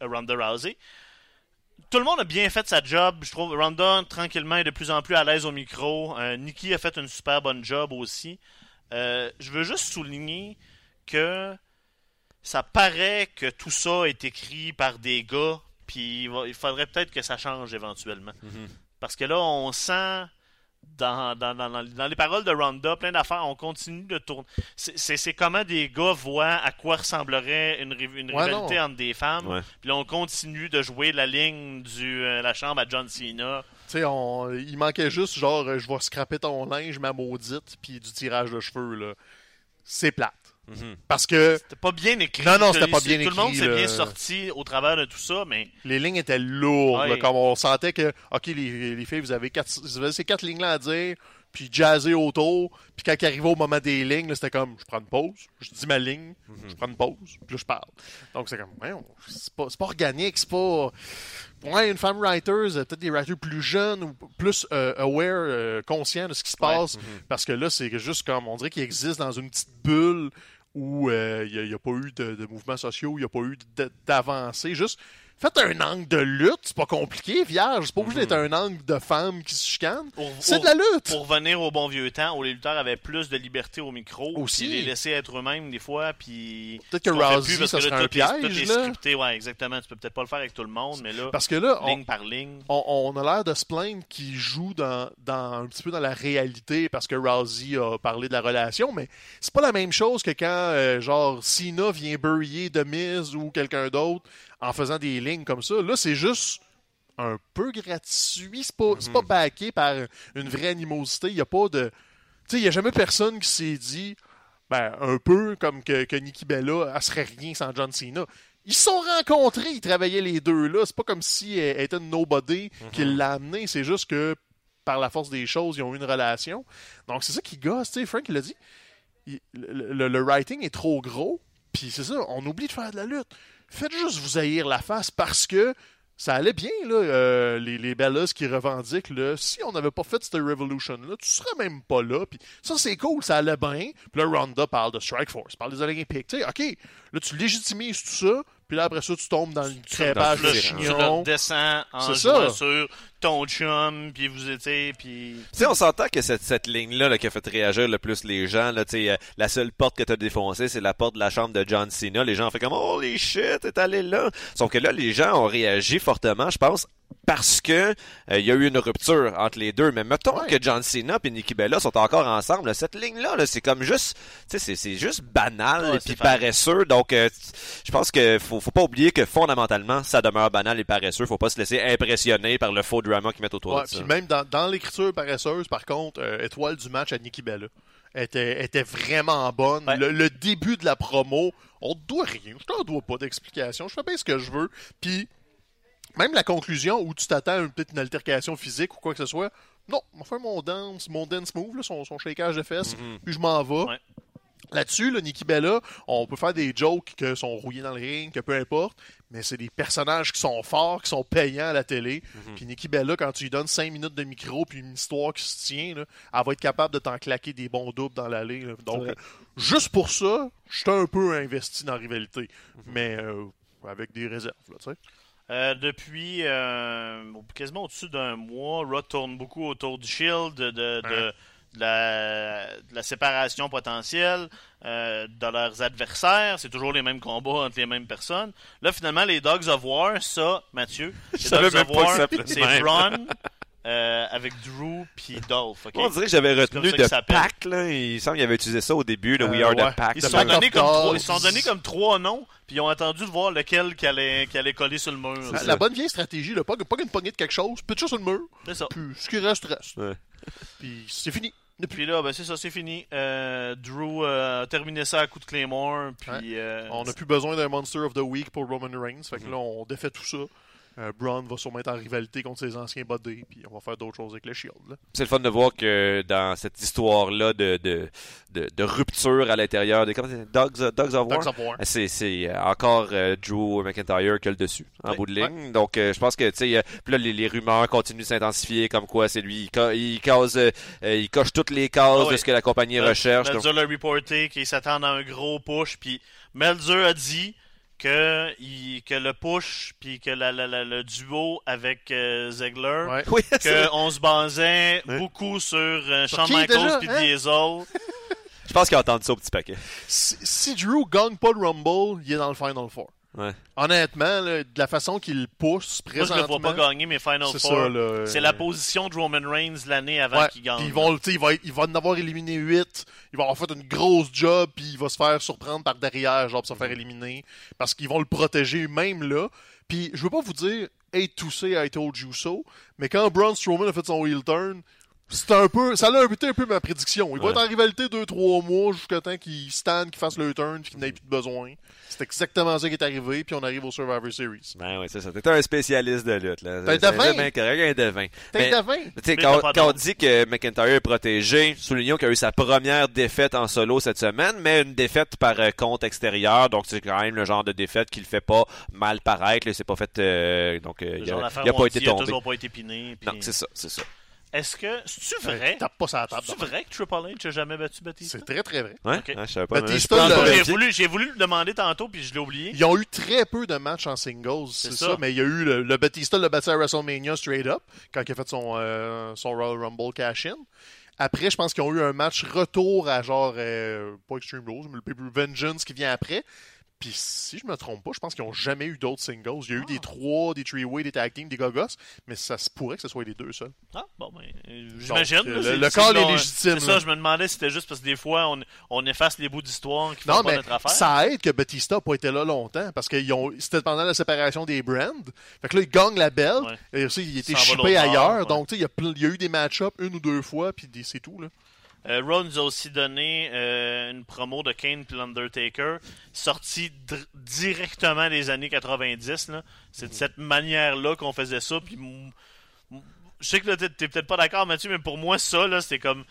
Ronda Rousey. Tout le monde a bien fait sa job. Je trouve Ronda, tranquillement, est de plus en plus à l'aise au micro. Euh, Nikki a fait une super bonne job aussi. Euh, je veux juste souligner que ça paraît que tout ça est écrit par des gars, puis il, va- il faudrait peut-être que ça change éventuellement. Parce que là, on sent dans, dans, dans, dans- dans les paroles de Ronda, plein d'affaires, on continue de tourner. C'est- C'est c'est comment des gars voient à quoi ressemblerait une, une Ouais, rivalité non. entre des femmes. Ouais. Puis là, on continue de jouer la ligne de la chambre à John Cena. Tu sais, on- il manquait juste, genre, je vais scraper ton linge, ma maudite, puis du tirage de cheveux, là. C'est plate. Mhm. Parce que C'était pas bien écrit. Non, non, c'était pas bien Tout le monde écrit, s'est bien sorti au travers de tout ça, mais les lignes étaient lourdes, Ouais. là, comme on sentait que, OK, les, les filles, vous avez, quatre, vous avez ces quatre lignes-là à dire, puis jazzer autour, puis quand il arrivait au moment des lignes, c'était comme, je prends une pause, je dis ma ligne, je prends une pause, puis là, je parle. Donc, c'est comme, pas, c'est pas organique, c'est pas... Ouais, une femme writer, euh, peut-être des writers plus jeunes ou plus euh, aware, euh, conscients de ce qui se passe, parce que là, c'est juste comme, on dirait qu'il existe dans une petite bulle où euh, il n'y a, pas eu de, de mouvements sociaux, il n'y a pas eu d'avancée. Juste, faites un angle de lutte, c'est pas compliqué, vierge. C'est pas obligé d'être un angle de femmes qui se chicanent. Pour- C'est de la lutte. pour revenir au bon vieux temps, où les lutteurs avaient plus de liberté au micro, Aussi. les laisser être eux-mêmes des fois, puis Peut-être que Rousey, plus, ça serait un piège, est là. scripté, ouais, exactement. Tu peux peut-être pas le faire avec tout le monde, mais là, Parce que là, on, ligne par ligne. on, on a l'air de se plaindre qu'il joue dans, dans un petit peu dans la réalité parce que Rousey a parlé de la relation, mais c'est pas la même chose que quand euh, genre Cena vient buryer de Miz ou quelqu'un d'autre en faisant des lignes comme ça. Là, c'est juste un peu gratuit, c'est pas, c'est pas backé par une vraie animosité. Il y a pas de. Tu sais, il y a jamais personne qui s'est dit. Ben, un peu comme que, que Nikki Bella, elle serait rien sans John Cena. Ils se sont rencontrés, ils travaillaient les deux là. C'est pas comme si elle était une nobody qui l'a amené. C'est juste que par la force des choses, ils ont eu une relation. Donc c'est ça qui gosse, tu sais. Frank il l'a dit. Il- le, le- le writing est trop gros. Puis c'est ça, on oublie de faire de la lutte. Faites juste vous haïr la face parce que ça allait bien, là, euh, les, les Bellas qui revendiquent, là, si on n'avait pas fait cette Revolution-là, tu serais même pas là. Puis ça, c'est cool, ça allait bien. Puis là, Ronda parle de Strike Force, parle des Olympiques. Tu sais, OK, là, tu légitimises tout ça, Puis là, après ça, tu tombes dans le Tu crépage de le- tu chignon. le descends en C'est jouant sur ton chum, puis vous étiez, puis... Tu sais, on s'entend que cette, cette ligne-là là, qui a fait réagir le plus les gens, là, tu sais, euh, la seule porte que t'as défoncée, c'est la porte de la chambre de John Cena. Les gens ont fait comme Holy shit, t'es allé là. Sauf que là, les gens ont réagi fortement, je pense, parce que euh, il y a eu une rupture entre les deux. Mais mettons Ouais. que John Cena et Nikki Bella sont encore ensemble. cette ligne-là, là, c'est comme juste, c'est- c'est juste banal Ouais, et puis paresseux. Donc, euh, je pense que faut, faut pas oublier que fondamentalement, ça demeure banal et paresseux. Faut pas se laisser impressionner par le faux drama qu'ils mettent autour Ouais, de ça. puis même dans, dans l'écriture paresseuse, par contre, euh, étoile du match à Nikki Bella était, était vraiment bonne. Ouais. Le, le début de la promo, on te doit rien. Je t'en dois pas d'explication. Je fais bien ce que je veux. Puis même la conclusion où tu t'attends à une- peut-être une altercation physique ou quoi que ce soit, non, on va faire mon dance, mon dance move, là, son, son shakeage de fesses, puis je m'en vais. Ouais. Là-dessus, le Nikki Bella, on peut faire des jokes que sont rouillés dans le ring, que peu importe, mais c'est des personnages qui sont forts, qui sont payants à la télé. Puis Nikki Bella, quand tu lui donnes 5 minutes de micro puis une histoire qui se tient, là, elle va être capable de t'en claquer des bons doubles dans l'allée. Donc, juste pour ça, je suis un peu investi dans la rivalité. Mais euh, avec des réserves, là, tu sais. Euh, depuis euh, quasiment au-dessus d'un mois, Raw tourne beaucoup autour du Shield, de, de, de- de la, séparation potentielle, euh, de leurs adversaires. C'est toujours les mêmes combats entre les mêmes personnes. Là, finalement, les Dogs of War, ça, Mathieu, les Dogs of War, c'est même. Euh, avec Drew puis Dolph. ok? On dirait que j'avais retenu de. Pack, là. Il semble qu'il avait utilisé ça au début, le We Euh, Are ouais. the Pack. Ils se sont donnés comme trois, Dogs. ils se sont donnés comme trois noms, puis ils ont attendu de voir lequel qui allait, qui allait coller sur le mur. La, C'est la bonne vieille stratégie, là, pas, pas une poignée de quelque chose, pitch ça sur le mur, c'est ça. puis ce qui reste, reste. Ouais. Puis c'est fini. Depuis. Puis là, ben c'est ça, c'est fini. Euh, Drew euh, a terminé ça à coup de Claymore. Puis, Ouais. euh, On n'a plus besoin d'un Monster of the Week pour Roman Reigns. Fait que là, on défait tout ça. Euh, Braun va sûrement être en rivalité contre ses anciens buddies, puis on va faire d'autres choses avec le Shield. C'est le fun de voir que dans cette histoire-là de, de, de, de rupture à l'intérieur des c'est, Dogs, Dogs of War, c'est, euh, encore euh, Drew McIntyre qui a le dessus en bout de ligne. Donc euh, je pense que tu euh, là les, les rumeurs continuent de s'intensifier comme quoi c'est lui, il, il cause, euh, euh, il coche toutes les cases Ah ouais. de ce que la compagnie recherche. donc- Meltzer l'a reporté qu'il s'attend à un gros push. Puis Meltzer a dit que, il- que le push, puis que la- la- la- le duo avec euh, Ziegler, Ouais. Oui, qu'on se basait Ouais. beaucoup sur euh, Sur Shawn Michaels puis hein? Diesel. je pense qu'il a entendu ça au petit paquet. Si, si Drew gagne pas le Rumble, il est dans le Final Four. Ouais. Honnêtement, là, de la façon qu'il pousse Moi, je le présentement, vois pas gagner mes Final c'est Four. ça. là, C'est euh, la position de Roman Reigns l'année avant Ouais, qu'il gagne. puis ils vont, il, va, il va en avoir éliminé 8. Il va avoir fait une grosse job, puis il va se faire surprendre par derrière, genre, pour se faire éliminer. Parce qu'ils vont le protéger même là. Puis je veux pas vous dire, hey, to say I told you so, mais quand Braun Strowman a fait son heel turn, c'est un peu, ça a été un peu ma prédiction. Il va être en rivalité 2-3 mois jusqu'à temps qu'il stand, qu'il fasse le turn, puis qu'il n'ait plus de besoin. C'est exactement ça qui est arrivé, puis on arrive au Survivor Series. Ben oui, c'est ça. T'es un spécialiste de lutte. Là. T'es devin? correct, un devin. T'es. Tu sais, Mais quand, quand on dit que McIntyre est protégé, soulignons qu'il a eu sa première défaite en solo cette semaine, mais une défaite par euh, compte extérieur, donc c'est quand même le genre de défaite qui le fait pas mal paraître. là. C'est pas fait, euh, donc euh, il a, il a pas été dit, il a tombé. toujours pas été piné. puis- Non, c'est ça, c'est ça. Est-ce que. C'est-tu vrai? Tape pas sa table. C'est vrai que Triple H a jamais battu Batista? C'est très très vrai. Ouais, Ok. ouais, je savais pas. Batista, je le- J'ai voulu, j'ai voulu le demander tantôt, puis je l'ai oublié. Ils ont eu très peu de matchs en singles, c'est C'est ça. ça. Mais il y a eu le, le Batista l'a battu à WrestleMania straight up quand il a fait son, euh, son Royal Rumble cash-in. Après, je pense qu'ils ont eu un match retour à genre, euh, pas Extreme Rules, mais le Paper Vengeance qui vient après. Puis si je me trompe pas, je pense qu'ils n'ont jamais eu d'autres singles. Il y a eu Ah. des trois, des three-way, des tag teams, des gogos, mais ça se pourrait que ce soit les deux seuls. Ah, bon, ben, euh, j'imagine. Là, le- le call est légitime, C'est ça, je me demandais si c'était juste parce que des fois, on, on efface les bouts d'histoire qui font Non, pas mais notre affaire. ça aide que Batista n'a pas été là longtemps parce que c'était pendant la séparation des brands. Fait que là, il gagne la belle. Ouais. Et aussi, il était bord, ailleurs. ouais. Donc, tu sais, il y, a plein- il y a eu des match-ups une ou deux fois, puis c'est tout. Là. Euh, Raw nous a aussi donné euh, une promo de Kane puis l'Undertaker, sortie directement des années 90. là. C'est de cette manière-là qu'on faisait ça. Puis, je sais que là, t'es peut-être pas d'accord, Mathieu, mais pour moi, ça, là, c'était comme.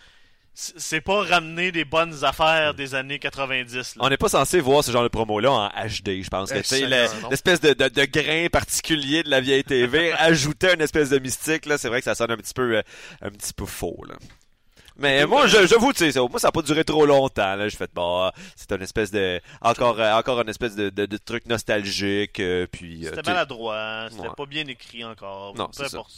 c'est c'est pas ramener des bonnes affaires des années 90. là. On n'est pas censé voir ce genre de promo-là en HD, je pense. Eh. L'espèce de, de, de grain particulier de la vieille TV, ajouter une espèce de mystique, là, c'est vrai que ça sonne un petit peu, euh, un petit peu faux. Là. Mais moi, je- j'avoue, tu sais, ça- moi, ça n'a pas duré trop longtemps. Là, je fais, bon, c'est une espèce de, encore, euh, encore une espèce de, de, de truc nostalgique. euh, puis, euh, C'était maladroit, c'était Ouais. pas bien écrit encore. Non, Peu importe,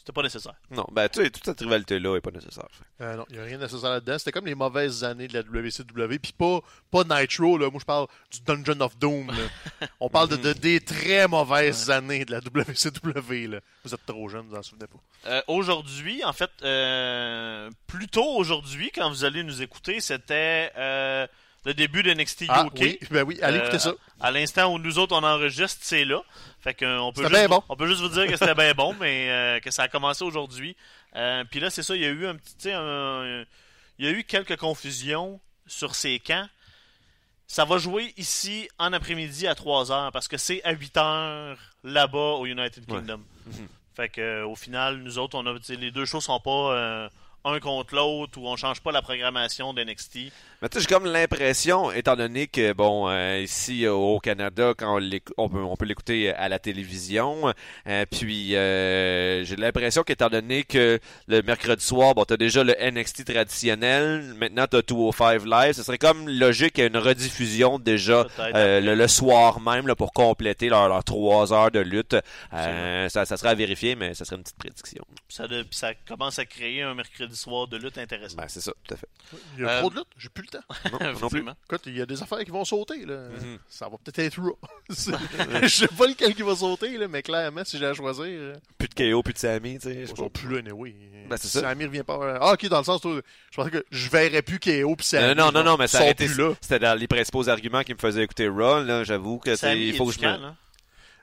c'était pas nécessaire. non, ben, tu sais, toute cette rivalité-là est pas nécessaire. Euh, non, il n'y a rien de nécessaire là-dedans. C'était comme les mauvaises années de la WCW. Puis pas, pas Nitro, là. moi je parle du Dungeon of Doom. là. On parle de, de- des très mauvaises années de la WCW. Là. Vous êtes trop jeune, vous en souvenez pas. Euh, aujourd'hui, en fait, euh, plus tôt aujourd'hui, quand vous allez nous écouter, c'était euh, le début de NXT Ah, UK. oui, ben oui, allez Euh, écouter ça. À l'instant où nous autres on enregistre, c'est là. Fait que, euh, on peut C'était juste, bien bon. on peut juste vous dire que c'était bien bon, mais euh, que ça a commencé aujourd'hui. Euh, Puis là, c'est ça, il y a eu un petit, un- il y a eu quelques confusions sur ces camps. Ça va jouer ici en après-midi à 3h parce que c'est à 8h là-bas au United Ouais. Kingdom. Mhm. Fait que euh, au final, nous autres, on a les deux shows sont pas euh, un contre l'autre ou on change pas la programmation d'NXT. Mais tu sais, j'ai comme l'impression, étant donné que, bon, euh, ici euh, au Canada, quand on, on peut, on peut l'écouter à la télévision, euh, puis euh, j'ai l'impression qu'étant donné que le mercredi soir, bon, t'as déjà le NXT traditionnel, maintenant t'as 205 Live, ce serait comme logique qu'il y ait une rediffusion déjà euh, le, le soir même là, pour compléter leurs leur trois heures de lutte. Euh, ça, ça serait à vérifier, mais ça serait une petite prédiction. Ça, de- ça commence à créer un mercredi soir de lutte intéressant. Ben, c'est ça, tout à fait. Il y a euh, trop de lutte, j'ai plus le temps. Non, non plus. Écoute, il y a des affaires qui vont sauter. Là. Mhm. Ça va peut-être être Raw. Je sais pas lequel qui va sauter, là, mais clairement, si j'ai à choisir, euh, Plus de KO, plus de Sammy, tu sais. je pas. plus anyway. Ben, c'est ça. Sammy revient pas. euh, Ah, ok, dans le sens, toi, je pensais que je verrais plus KO puis Sammy. Euh, non, non, non, mais ça a été, c'était dans les principaux arguments qui me faisaient écouter Raw, là, j'avoue que il faut que je me...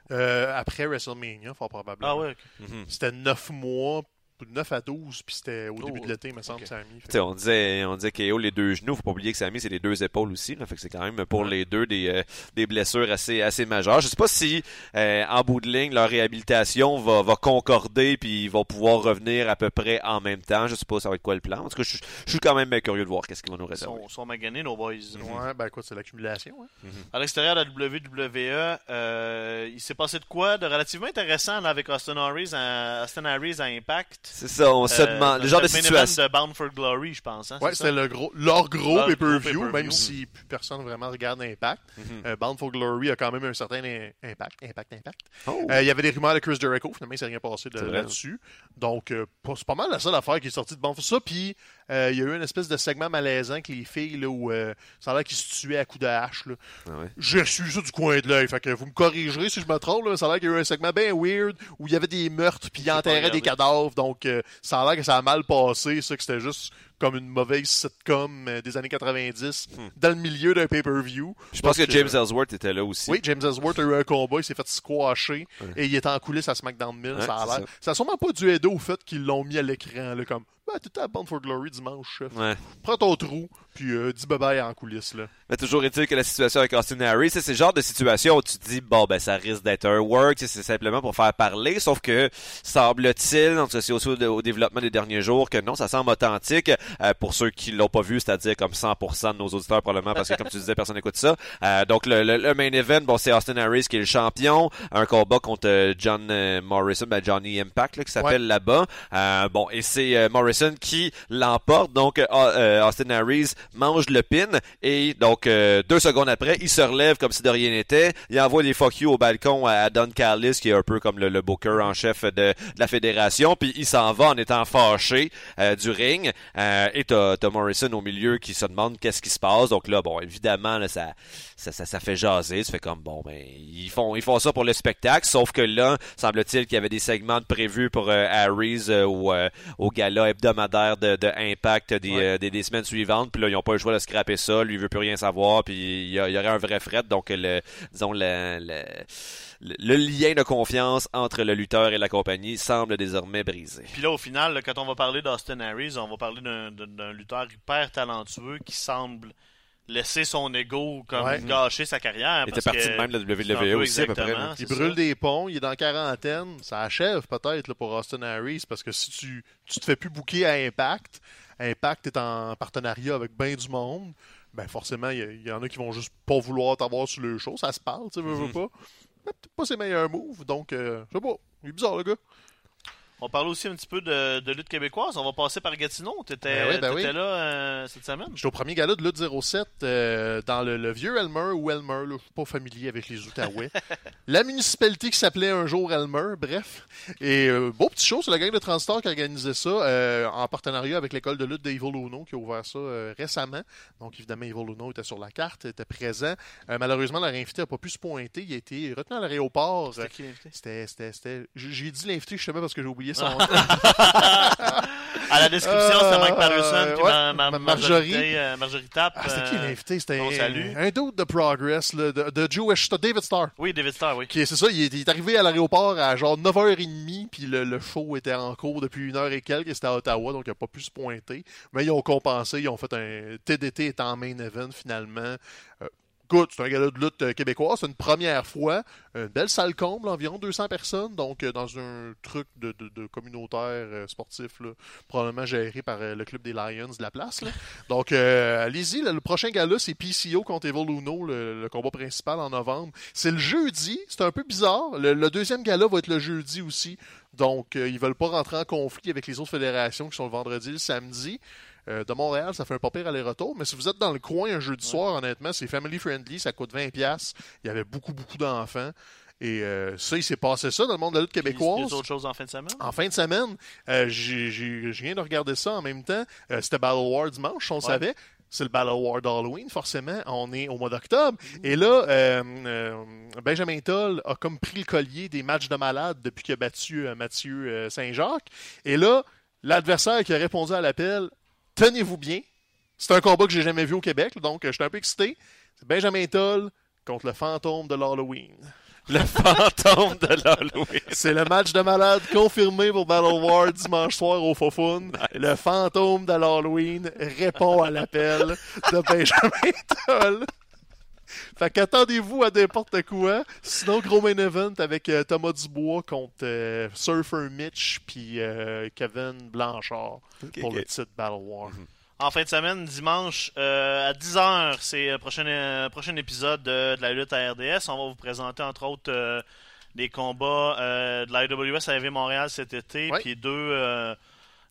Euh, après WrestleMania, fort probablement. Ah ouais, ok. Mhm. C'était 9 mois, 9 à 12, puis c'était au Oh, début de l'été, me semble, ok. Sammy. Tu sais, on disait, on disait KO les deux genoux, faut pas oublier que Sammy c'est les deux épaules aussi, là, fait que c'est quand même pour les deux des, euh, des blessures assez, assez majeures. Je sais pas si euh, en bout de ligne leur réhabilitation va, va concorder puis ils vont pouvoir revenir à peu près en même temps. Je sais pas ça va être quoi le plan. En tout cas, je, je suis quand même curieux de voir qu'est-ce qu'ils vont nous Ils réserver. sont, sont maganés, nos boys. Ouais, ben écoute, c'est l'accumulation. Hein. À l'extérieur de la WWE, euh, il s'est passé de quoi de relativement intéressant là, avec Austin Harris, à, Austin Harris à Impact? C'est ça, on se Euh, demande le genre de situation. de Bound for Glory, je pense. Hein, Ouais, c'est c'était le gros, leur gros pay-per-view, même si plus personne vraiment regarde Impact. Mhm. Euh, Bound for Glory a quand même un certain impact. Impact, impact. Oh. Euh, Il y avait des rumeurs de Chris Jericho, finalement, il s'est rien passé là-dessus. Donc, euh, c'est pas mal la seule affaire qui est sortie de Bound for ça. Puis, euh, il y a eu une espèce de segment malaisant avec les filles, là, où euh, ça a l'air qu'ils se tuaient à coups de hache. Là. Ah ouais. J'ai reçu ça du coin de l'œil. Fait que vous me corrigerez si je me trompe. Là. Ça a l'air qu'il y a eu un segment bien weird où il y avait des meurtres puis ils enterraient des cadavres. Donc, euh, ça a l'air que ça a mal passé. Ça, que c'était juste comme une mauvaise sitcom euh, des années 90 Hmm. dans le milieu d'un pay-per-view. Je pense que James euh, Ellsworth était là aussi. oui, James Ellsworth a eu un combat, il s'est fait squasher Ouais. et il est en coulisses à SmackDown 1000, Ouais, ça a l'air. Ça a sûrement pas dû aider au fait qu'ils l'ont mis à l'écran, comme bah, t'étais à Bound for Glory dimanche, chef. Ouais. Prends ton trou, puis euh, dis bye bye en coulisses, là. Mais toujours est-il que la situation avec Austin Harris, c'est le genre de situation où tu te dis, bon, ben, ça risque d'être un work, c'est simplement pour faire parler, sauf que, semble-t-il, donc c'est aussi au, au développement des derniers jours, que non, ça semble authentique, euh, pour ceux qui l'ont pas vu, c'est-à-dire comme 100% de nos auditeurs, probablement, parce que, comme tu disais, personne n'écoute ça. Euh, donc, le, le- le main event, bon, c'est Austin Harris qui est le champion, un combat contre euh, John euh, Morrison, ben, Johnny Impact, là, qui s'appelle là-bas. Euh, bon, et c'est euh, Morrison qui l'emporte, donc, Austin Harris mange le pin, et donc, euh, deux secondes après, il se relève comme si de rien n'était, il envoie les fuck you au balcon à, à Don Callis, qui est un peu comme le, le booker en chef de, de la fédération, puis il s'en va en étant fâché euh, du ring, euh, et t'as, t'as Morrison au milieu qui se demande qu'est-ce qui se passe, donc là, bon, évidemment, là, ça, ça, ça, ça fait jaser, ça fait comme, bon, ben, ils font, ils font ça pour le spectacle, sauf que là, semble-t-il qu'il y avait des segments prévus pour euh, Harry's euh, au, euh, au gala hebdomadaire de, de Impact des, Ouais. euh, des, des semaines suivantes, puis là, ils n'ont pas le choix de scraper ça, lui, il veut plus rien savoir, puis il y, a- il y aurait un vrai fret, donc le, disons, le, le, lien de confiance entre le lutteur et la compagnie semble désormais brisé. Puis là, au final, là, quand on va parler d'Austin Harris, on va parler d'un- lutteur hyper talentueux qui semble laisser son ego comme Ouais. gâcher sa carrière. Il parce était parti que de même de la WWE aussi, à peu près. Il ça. brûle des ponts, il est dans quarantaine. Ça achève peut-être pour Austin Harris parce que si tu, tu te fais plus bouquer à Impact, Impact est en partenariat avec bien du monde, ben forcément, il y, en a qui vont juste pas vouloir t'avoir sur le show. Ça se parle, tu sais, veux, veux Mhm. pas. Mais peut-être pas ses meilleurs moves, donc euh, je sais pas. Il est bizarre, le gars. On parle aussi un petit peu de, de lutte québécoise. On va passer par Gatineau. Tu étais, Ben oui, ben oui. là euh, cette semaine. J'étais au premier gala de lutte 07 euh, dans le, le vieux Elmer ou Elmer, là, je suis pas familier avec les Outaouais. la municipalité qui s'appelait un jour Elmer, bref. Et euh, beau petit show, c'est la gang de Transstar qui organisait ça euh, en partenariat avec l'école de lutte d'Evil Uno qui a ouvert ça récemment. Donc évidemment, Evil Uno était sur la carte, était présent. Malheureusement, leur invité n'a pas pu se pointer. Il a été retenu à l'aéroport. C'était qui l'invité? C'était... J'ai dit l'invité justement parce que j'ai oublié son nom. À la description, c'était Mike Patterson puis ouais, ma, ma- ma- Marjorie, Marjorie. Marjorie Tapp. Ah, c'était qui euh, l'invité? C'était un, un doute de Progress, là, de, de Jewish David Starr. Oui, David Starr, oui. C'est ça, il est, il est arrivé à l'aéroport à genre 9h30, puis le, le show était en cours depuis une heure et quelques, et c'était à Ottawa, donc il n'a pas pu se pointer. Mais ils ont compensé, ils ont fait un TDT est en main event finalement. Euh, C'est un gala de lutte euh, québécois, c'est une première fois. Une belle salle comble, environ 200 personnes, donc euh, dans un truc de, de- communautaire euh, sportif, là, probablement géré par le club des Lions de la place. Donc, allez-y, le prochain gala, c'est PCO contre Evil le, combat principal en novembre. C'est le jeudi, c'est un peu bizarre. Le, deuxième gala va être le jeudi aussi, donc ils veulent pas rentrer en conflit avec les autres fédérations qui sont le vendredi et le samedi. Euh, de Montréal, ça fait un pas pire aller-retour. Mais si vous êtes dans le coin un jeudi soir, honnêtement, c'est family friendly, ça coûte 20$. pièces. Il y avait beaucoup, beaucoup d'enfants. Et euh, ça, il s'est passé ça dans le monde de la lutte québécoise. des autres choses en fin de semaine? En fin de semaine, euh, je viens de regarder ça en même temps. Euh, C'était Battle War dimanche, on le Ouais. savait. C'est le Battle War d'Halloween, forcément. On est au mois d'octobre. Et là, Benjamin Toll a comme pris le collier des matchs de malade depuis qu'il a battu Mathieu Saint-Jacques. Et là, l'adversaire qui a répondu à l'appel, tenez-vous bien. C'est un combat que j'ai jamais vu au Québec, donc euh, j'étais un peu excité. C'est Benjamin Toll contre le fantôme de l'Halloween. Le fantôme de l'Halloween. C'est le match de malade confirmé pour Battle War dimanche soir au Fofun. Le fantôme de l'Halloween répond à l'appel de Benjamin Toll. Fait qu'attendez-vous à n'importe quoi. Sinon, gros main event avec euh, Thomas Dubois contre euh, Surfer Mitch puis euh, Kevin Blanchard pour le titre Battle War. En fin de semaine, dimanche, euh, à 10h, c'est le prochain, euh, prochain épisode de, de la lutte à RDS. On va vous présenter, entre autres, euh, les combats euh, de la IWS à AV Montréal cet été, puis deux, euh,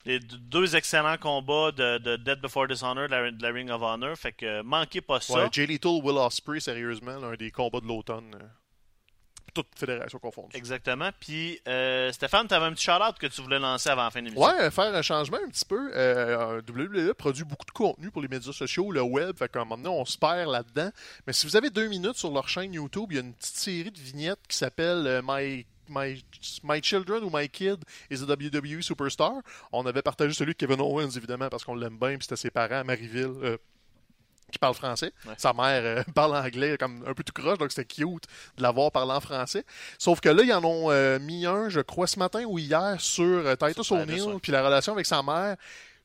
les deux excellents combats de, de Dead Before Dishonor, de la, de la Ring of Honor. Fait que manquez pas ça. Ouais, Jay Lethal, Will Ospreay, sérieusement, l'un des combats de l'automne. euh, toute fédération confondue. Exactement. Puis, euh, Stéphane, tu avais un petit shout-out que tu voulais lancer avant la fin de l'émission. Ouais, faire un changement un petit peu. Euh, WWE produit beaucoup de contenu pour les médias sociaux, le web, fait qu'à un moment donné, on se perd là-dedans. Mais si vous avez deux minutes sur leur chaîne YouTube, il y a une petite série de vignettes qui s'appelle euh, My My, My Children ou My Kid is a WWE Superstar. On avait partagé celui de Kevin Owens, évidemment, parce qu'on l'aime bien, puis c'était ses parents à Maryville. euh, qui parle français. Ouais. Sa mère euh, parle anglais comme un peu tout croche, donc c'était cute de l'avoir parlé en français. Sauf que là, ils en ont euh, mis un, je crois, ce matin ou hier sur Titus O'Neill, puis la relation avec sa mère.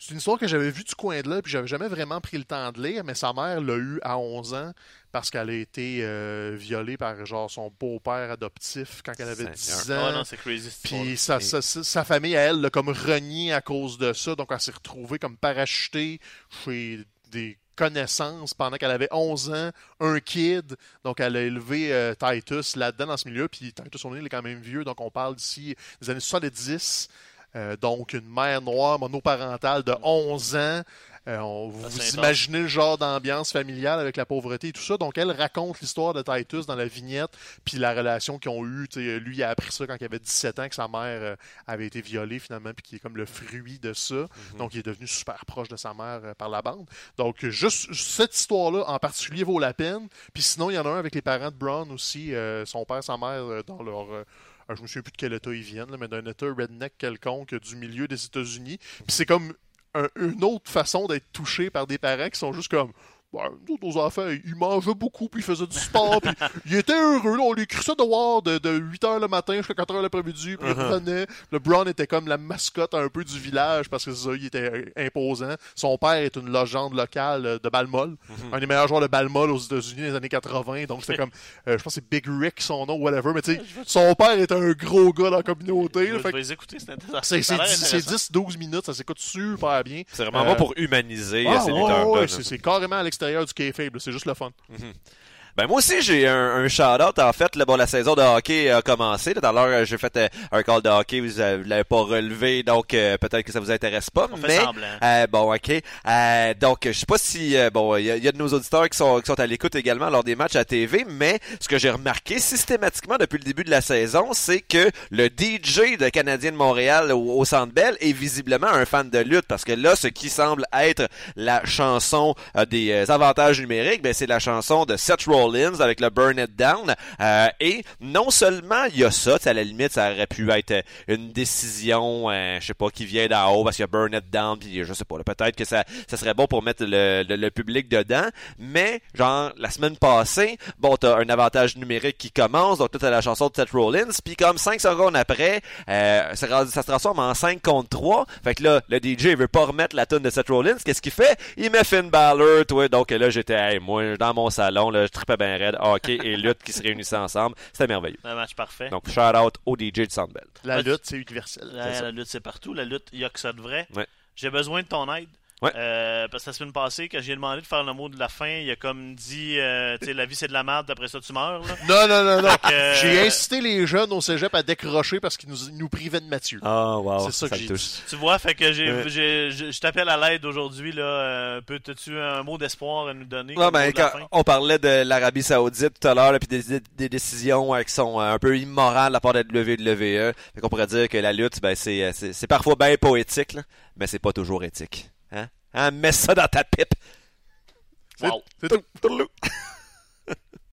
C'est une histoire que j'avais vue du coin de là, puis j'avais jamais vraiment pris le temps de lire, mais sa mère l'a eu à 11 ans parce qu'elle a été euh, violée par genre son beau-père adoptif quand elle avait Seigneur. 10 Ah ans. ouais, non, c'est crazy. Puis sa, sa, sa- sa famille, à elle, l'a comme renié à cause de ça. Donc, elle s'est retrouvée comme parachutée chez des connaissances pendant qu'elle avait 11 ans, un kid. Donc, elle a élevé euh, Titus là-dedans, dans ce milieu. Puis Titus, on est quand même vieux. Donc, on parle d'ici des années 70. Euh, donc, une mère noire monoparentale de 11 ans. Euh, on- vous imaginez le genre d'ambiance familiale avec la pauvreté et tout ça. Donc, elle raconte l'histoire de Titus dans la vignette, puis la relation qu'ils ont eue. Lui, il a appris ça quand il avait 17 ans, que sa mère euh, avait été violée finalement, puis qui est comme le fruit de ça. Donc, il est devenu super proche de sa mère euh, par la bande. Donc, juste cette histoire-là en particulier vaut la peine. Puis sinon, il y en a un avec les parents de Brown aussi, son père, sa mère, dans leur. Euh, je me souviens plus de quel état ils viennent, mais d'un état redneck quelconque du milieu des États-Unis. Puis c'est comme un- une autre façon d'être touché par des parents qui sont juste comme. Ouais, nous autres, nos enfants, ils mangeaient beaucoup, puis ils faisaient du sport, puis ils étaient heureux. Là, on les crissait dehors de, de 8h le matin jusqu'à 4h l'après-midi, puis ils revenaient. Le Brown était comme la mascotte un peu du village, parce que c'est ça, il était euh, imposant. Son père est une légende locale euh, de balle molle, un des meilleurs joueurs de balle molle aux États-Unis des années 80, donc c'était comme, euh, je pense que c'est Big Rick son nom, whatever, mais tu sais, son père est un gros gars dans la communauté. Je fait les écouter, c'est intéressant. c'est Ça a l'air c'est intéressant. 10-12 minutes, ça s'écoute super bien. C'est vraiment Euh, bon pour humaniser Ah, ces ouais, ouais, c'est carrément à l'extérieur du kayfabe, c'est juste le fun. Ben moi aussi j'ai un, un shout-out. En fait, là, bon, la saison de hockey a commencé. Tout à l'heure, j'ai fait euh, un call de hockey, vous ne l'avez pas relevé, donc euh, peut-être que ça vous intéresse pas. On fait mais semblant. euh, bon, ok. Euh, donc, je sais pas si euh, bon, il y, y a de nos auditeurs qui sont qui sont à l'écoute également lors des matchs à TV, mais ce que j'ai remarqué systématiquement depuis le début de la saison, c'est que le DJ de Canadien de Montréal au, au Centre Bell est visiblement un fan de lutte parce que là, ce qui semble être la chanson des avantages numériques, ben c'est la chanson de Seth Rollins avec le Burn It Down. Euh, et non seulement il y a ça, à la limite, ça aurait pu être euh, une décision, euh, je sais pas, qui vient d'en haut parce qu'il y a Burn It Down, puis je sais pas, peut-être que ça, ça serait bon pour mettre le, le, public dedans. Mais genre la semaine passée, bon, t'as un avantage numérique qui commence, donc t'as la chanson de Seth Rollins, puis comme 5 secondes après, euh, ça, se transforme en 5 contre 3. Fait que là, le DJ veut pas remettre la tune de Seth Rollins. Qu'est-ce qu'il fait? Il met Finn Balor, toi. Donc là, j'étais, hey, moi, dans mon salon, là, je tripais bien raide, hockey et lutte qui se réunissaient ensemble. C'était merveilleux. Un match parfait. Donc, shout out au DJ de Sandbell. La Ouais, lutte, c'est universel. La, lutte, c'est partout. La lutte, il y a que ça de vrai. Ouais. J'ai besoin de ton aide. Ouais. Euh, parce que la semaine passée, quand j'ai demandé de faire le mot de la fin, il a comme dit, euh, tu sais, la vie c'est de la merde, après ça tu meurs. Là. Non, non, non, non. que- J'ai incité les jeunes au cégep à décrocher parce qu'ils nous, nous privaient de Mathieu. Oh, wow. c'est ça, que me j'ai. Tu vois, fait que j'ai, Ouais. j'ai- je je t'appelle à l'aide aujourd'hui. là. Euh, Peux-tu un mot d'espoir à nous donner? Comme ben, de quand on parlait de l'Arabie Saoudite tout à l'heure, puis des, des- des décisions euh, qui sont euh, un peu immorales de la part de la WWE, fait qu'on pourrait dire que la lutte, ben, c'est, euh, c'est, c'est parfois bien poétique, là, mais c'est pas toujours éthique. Hein? Hein? Mets ça dans ta pipe. C'est- Wow. c'est tout.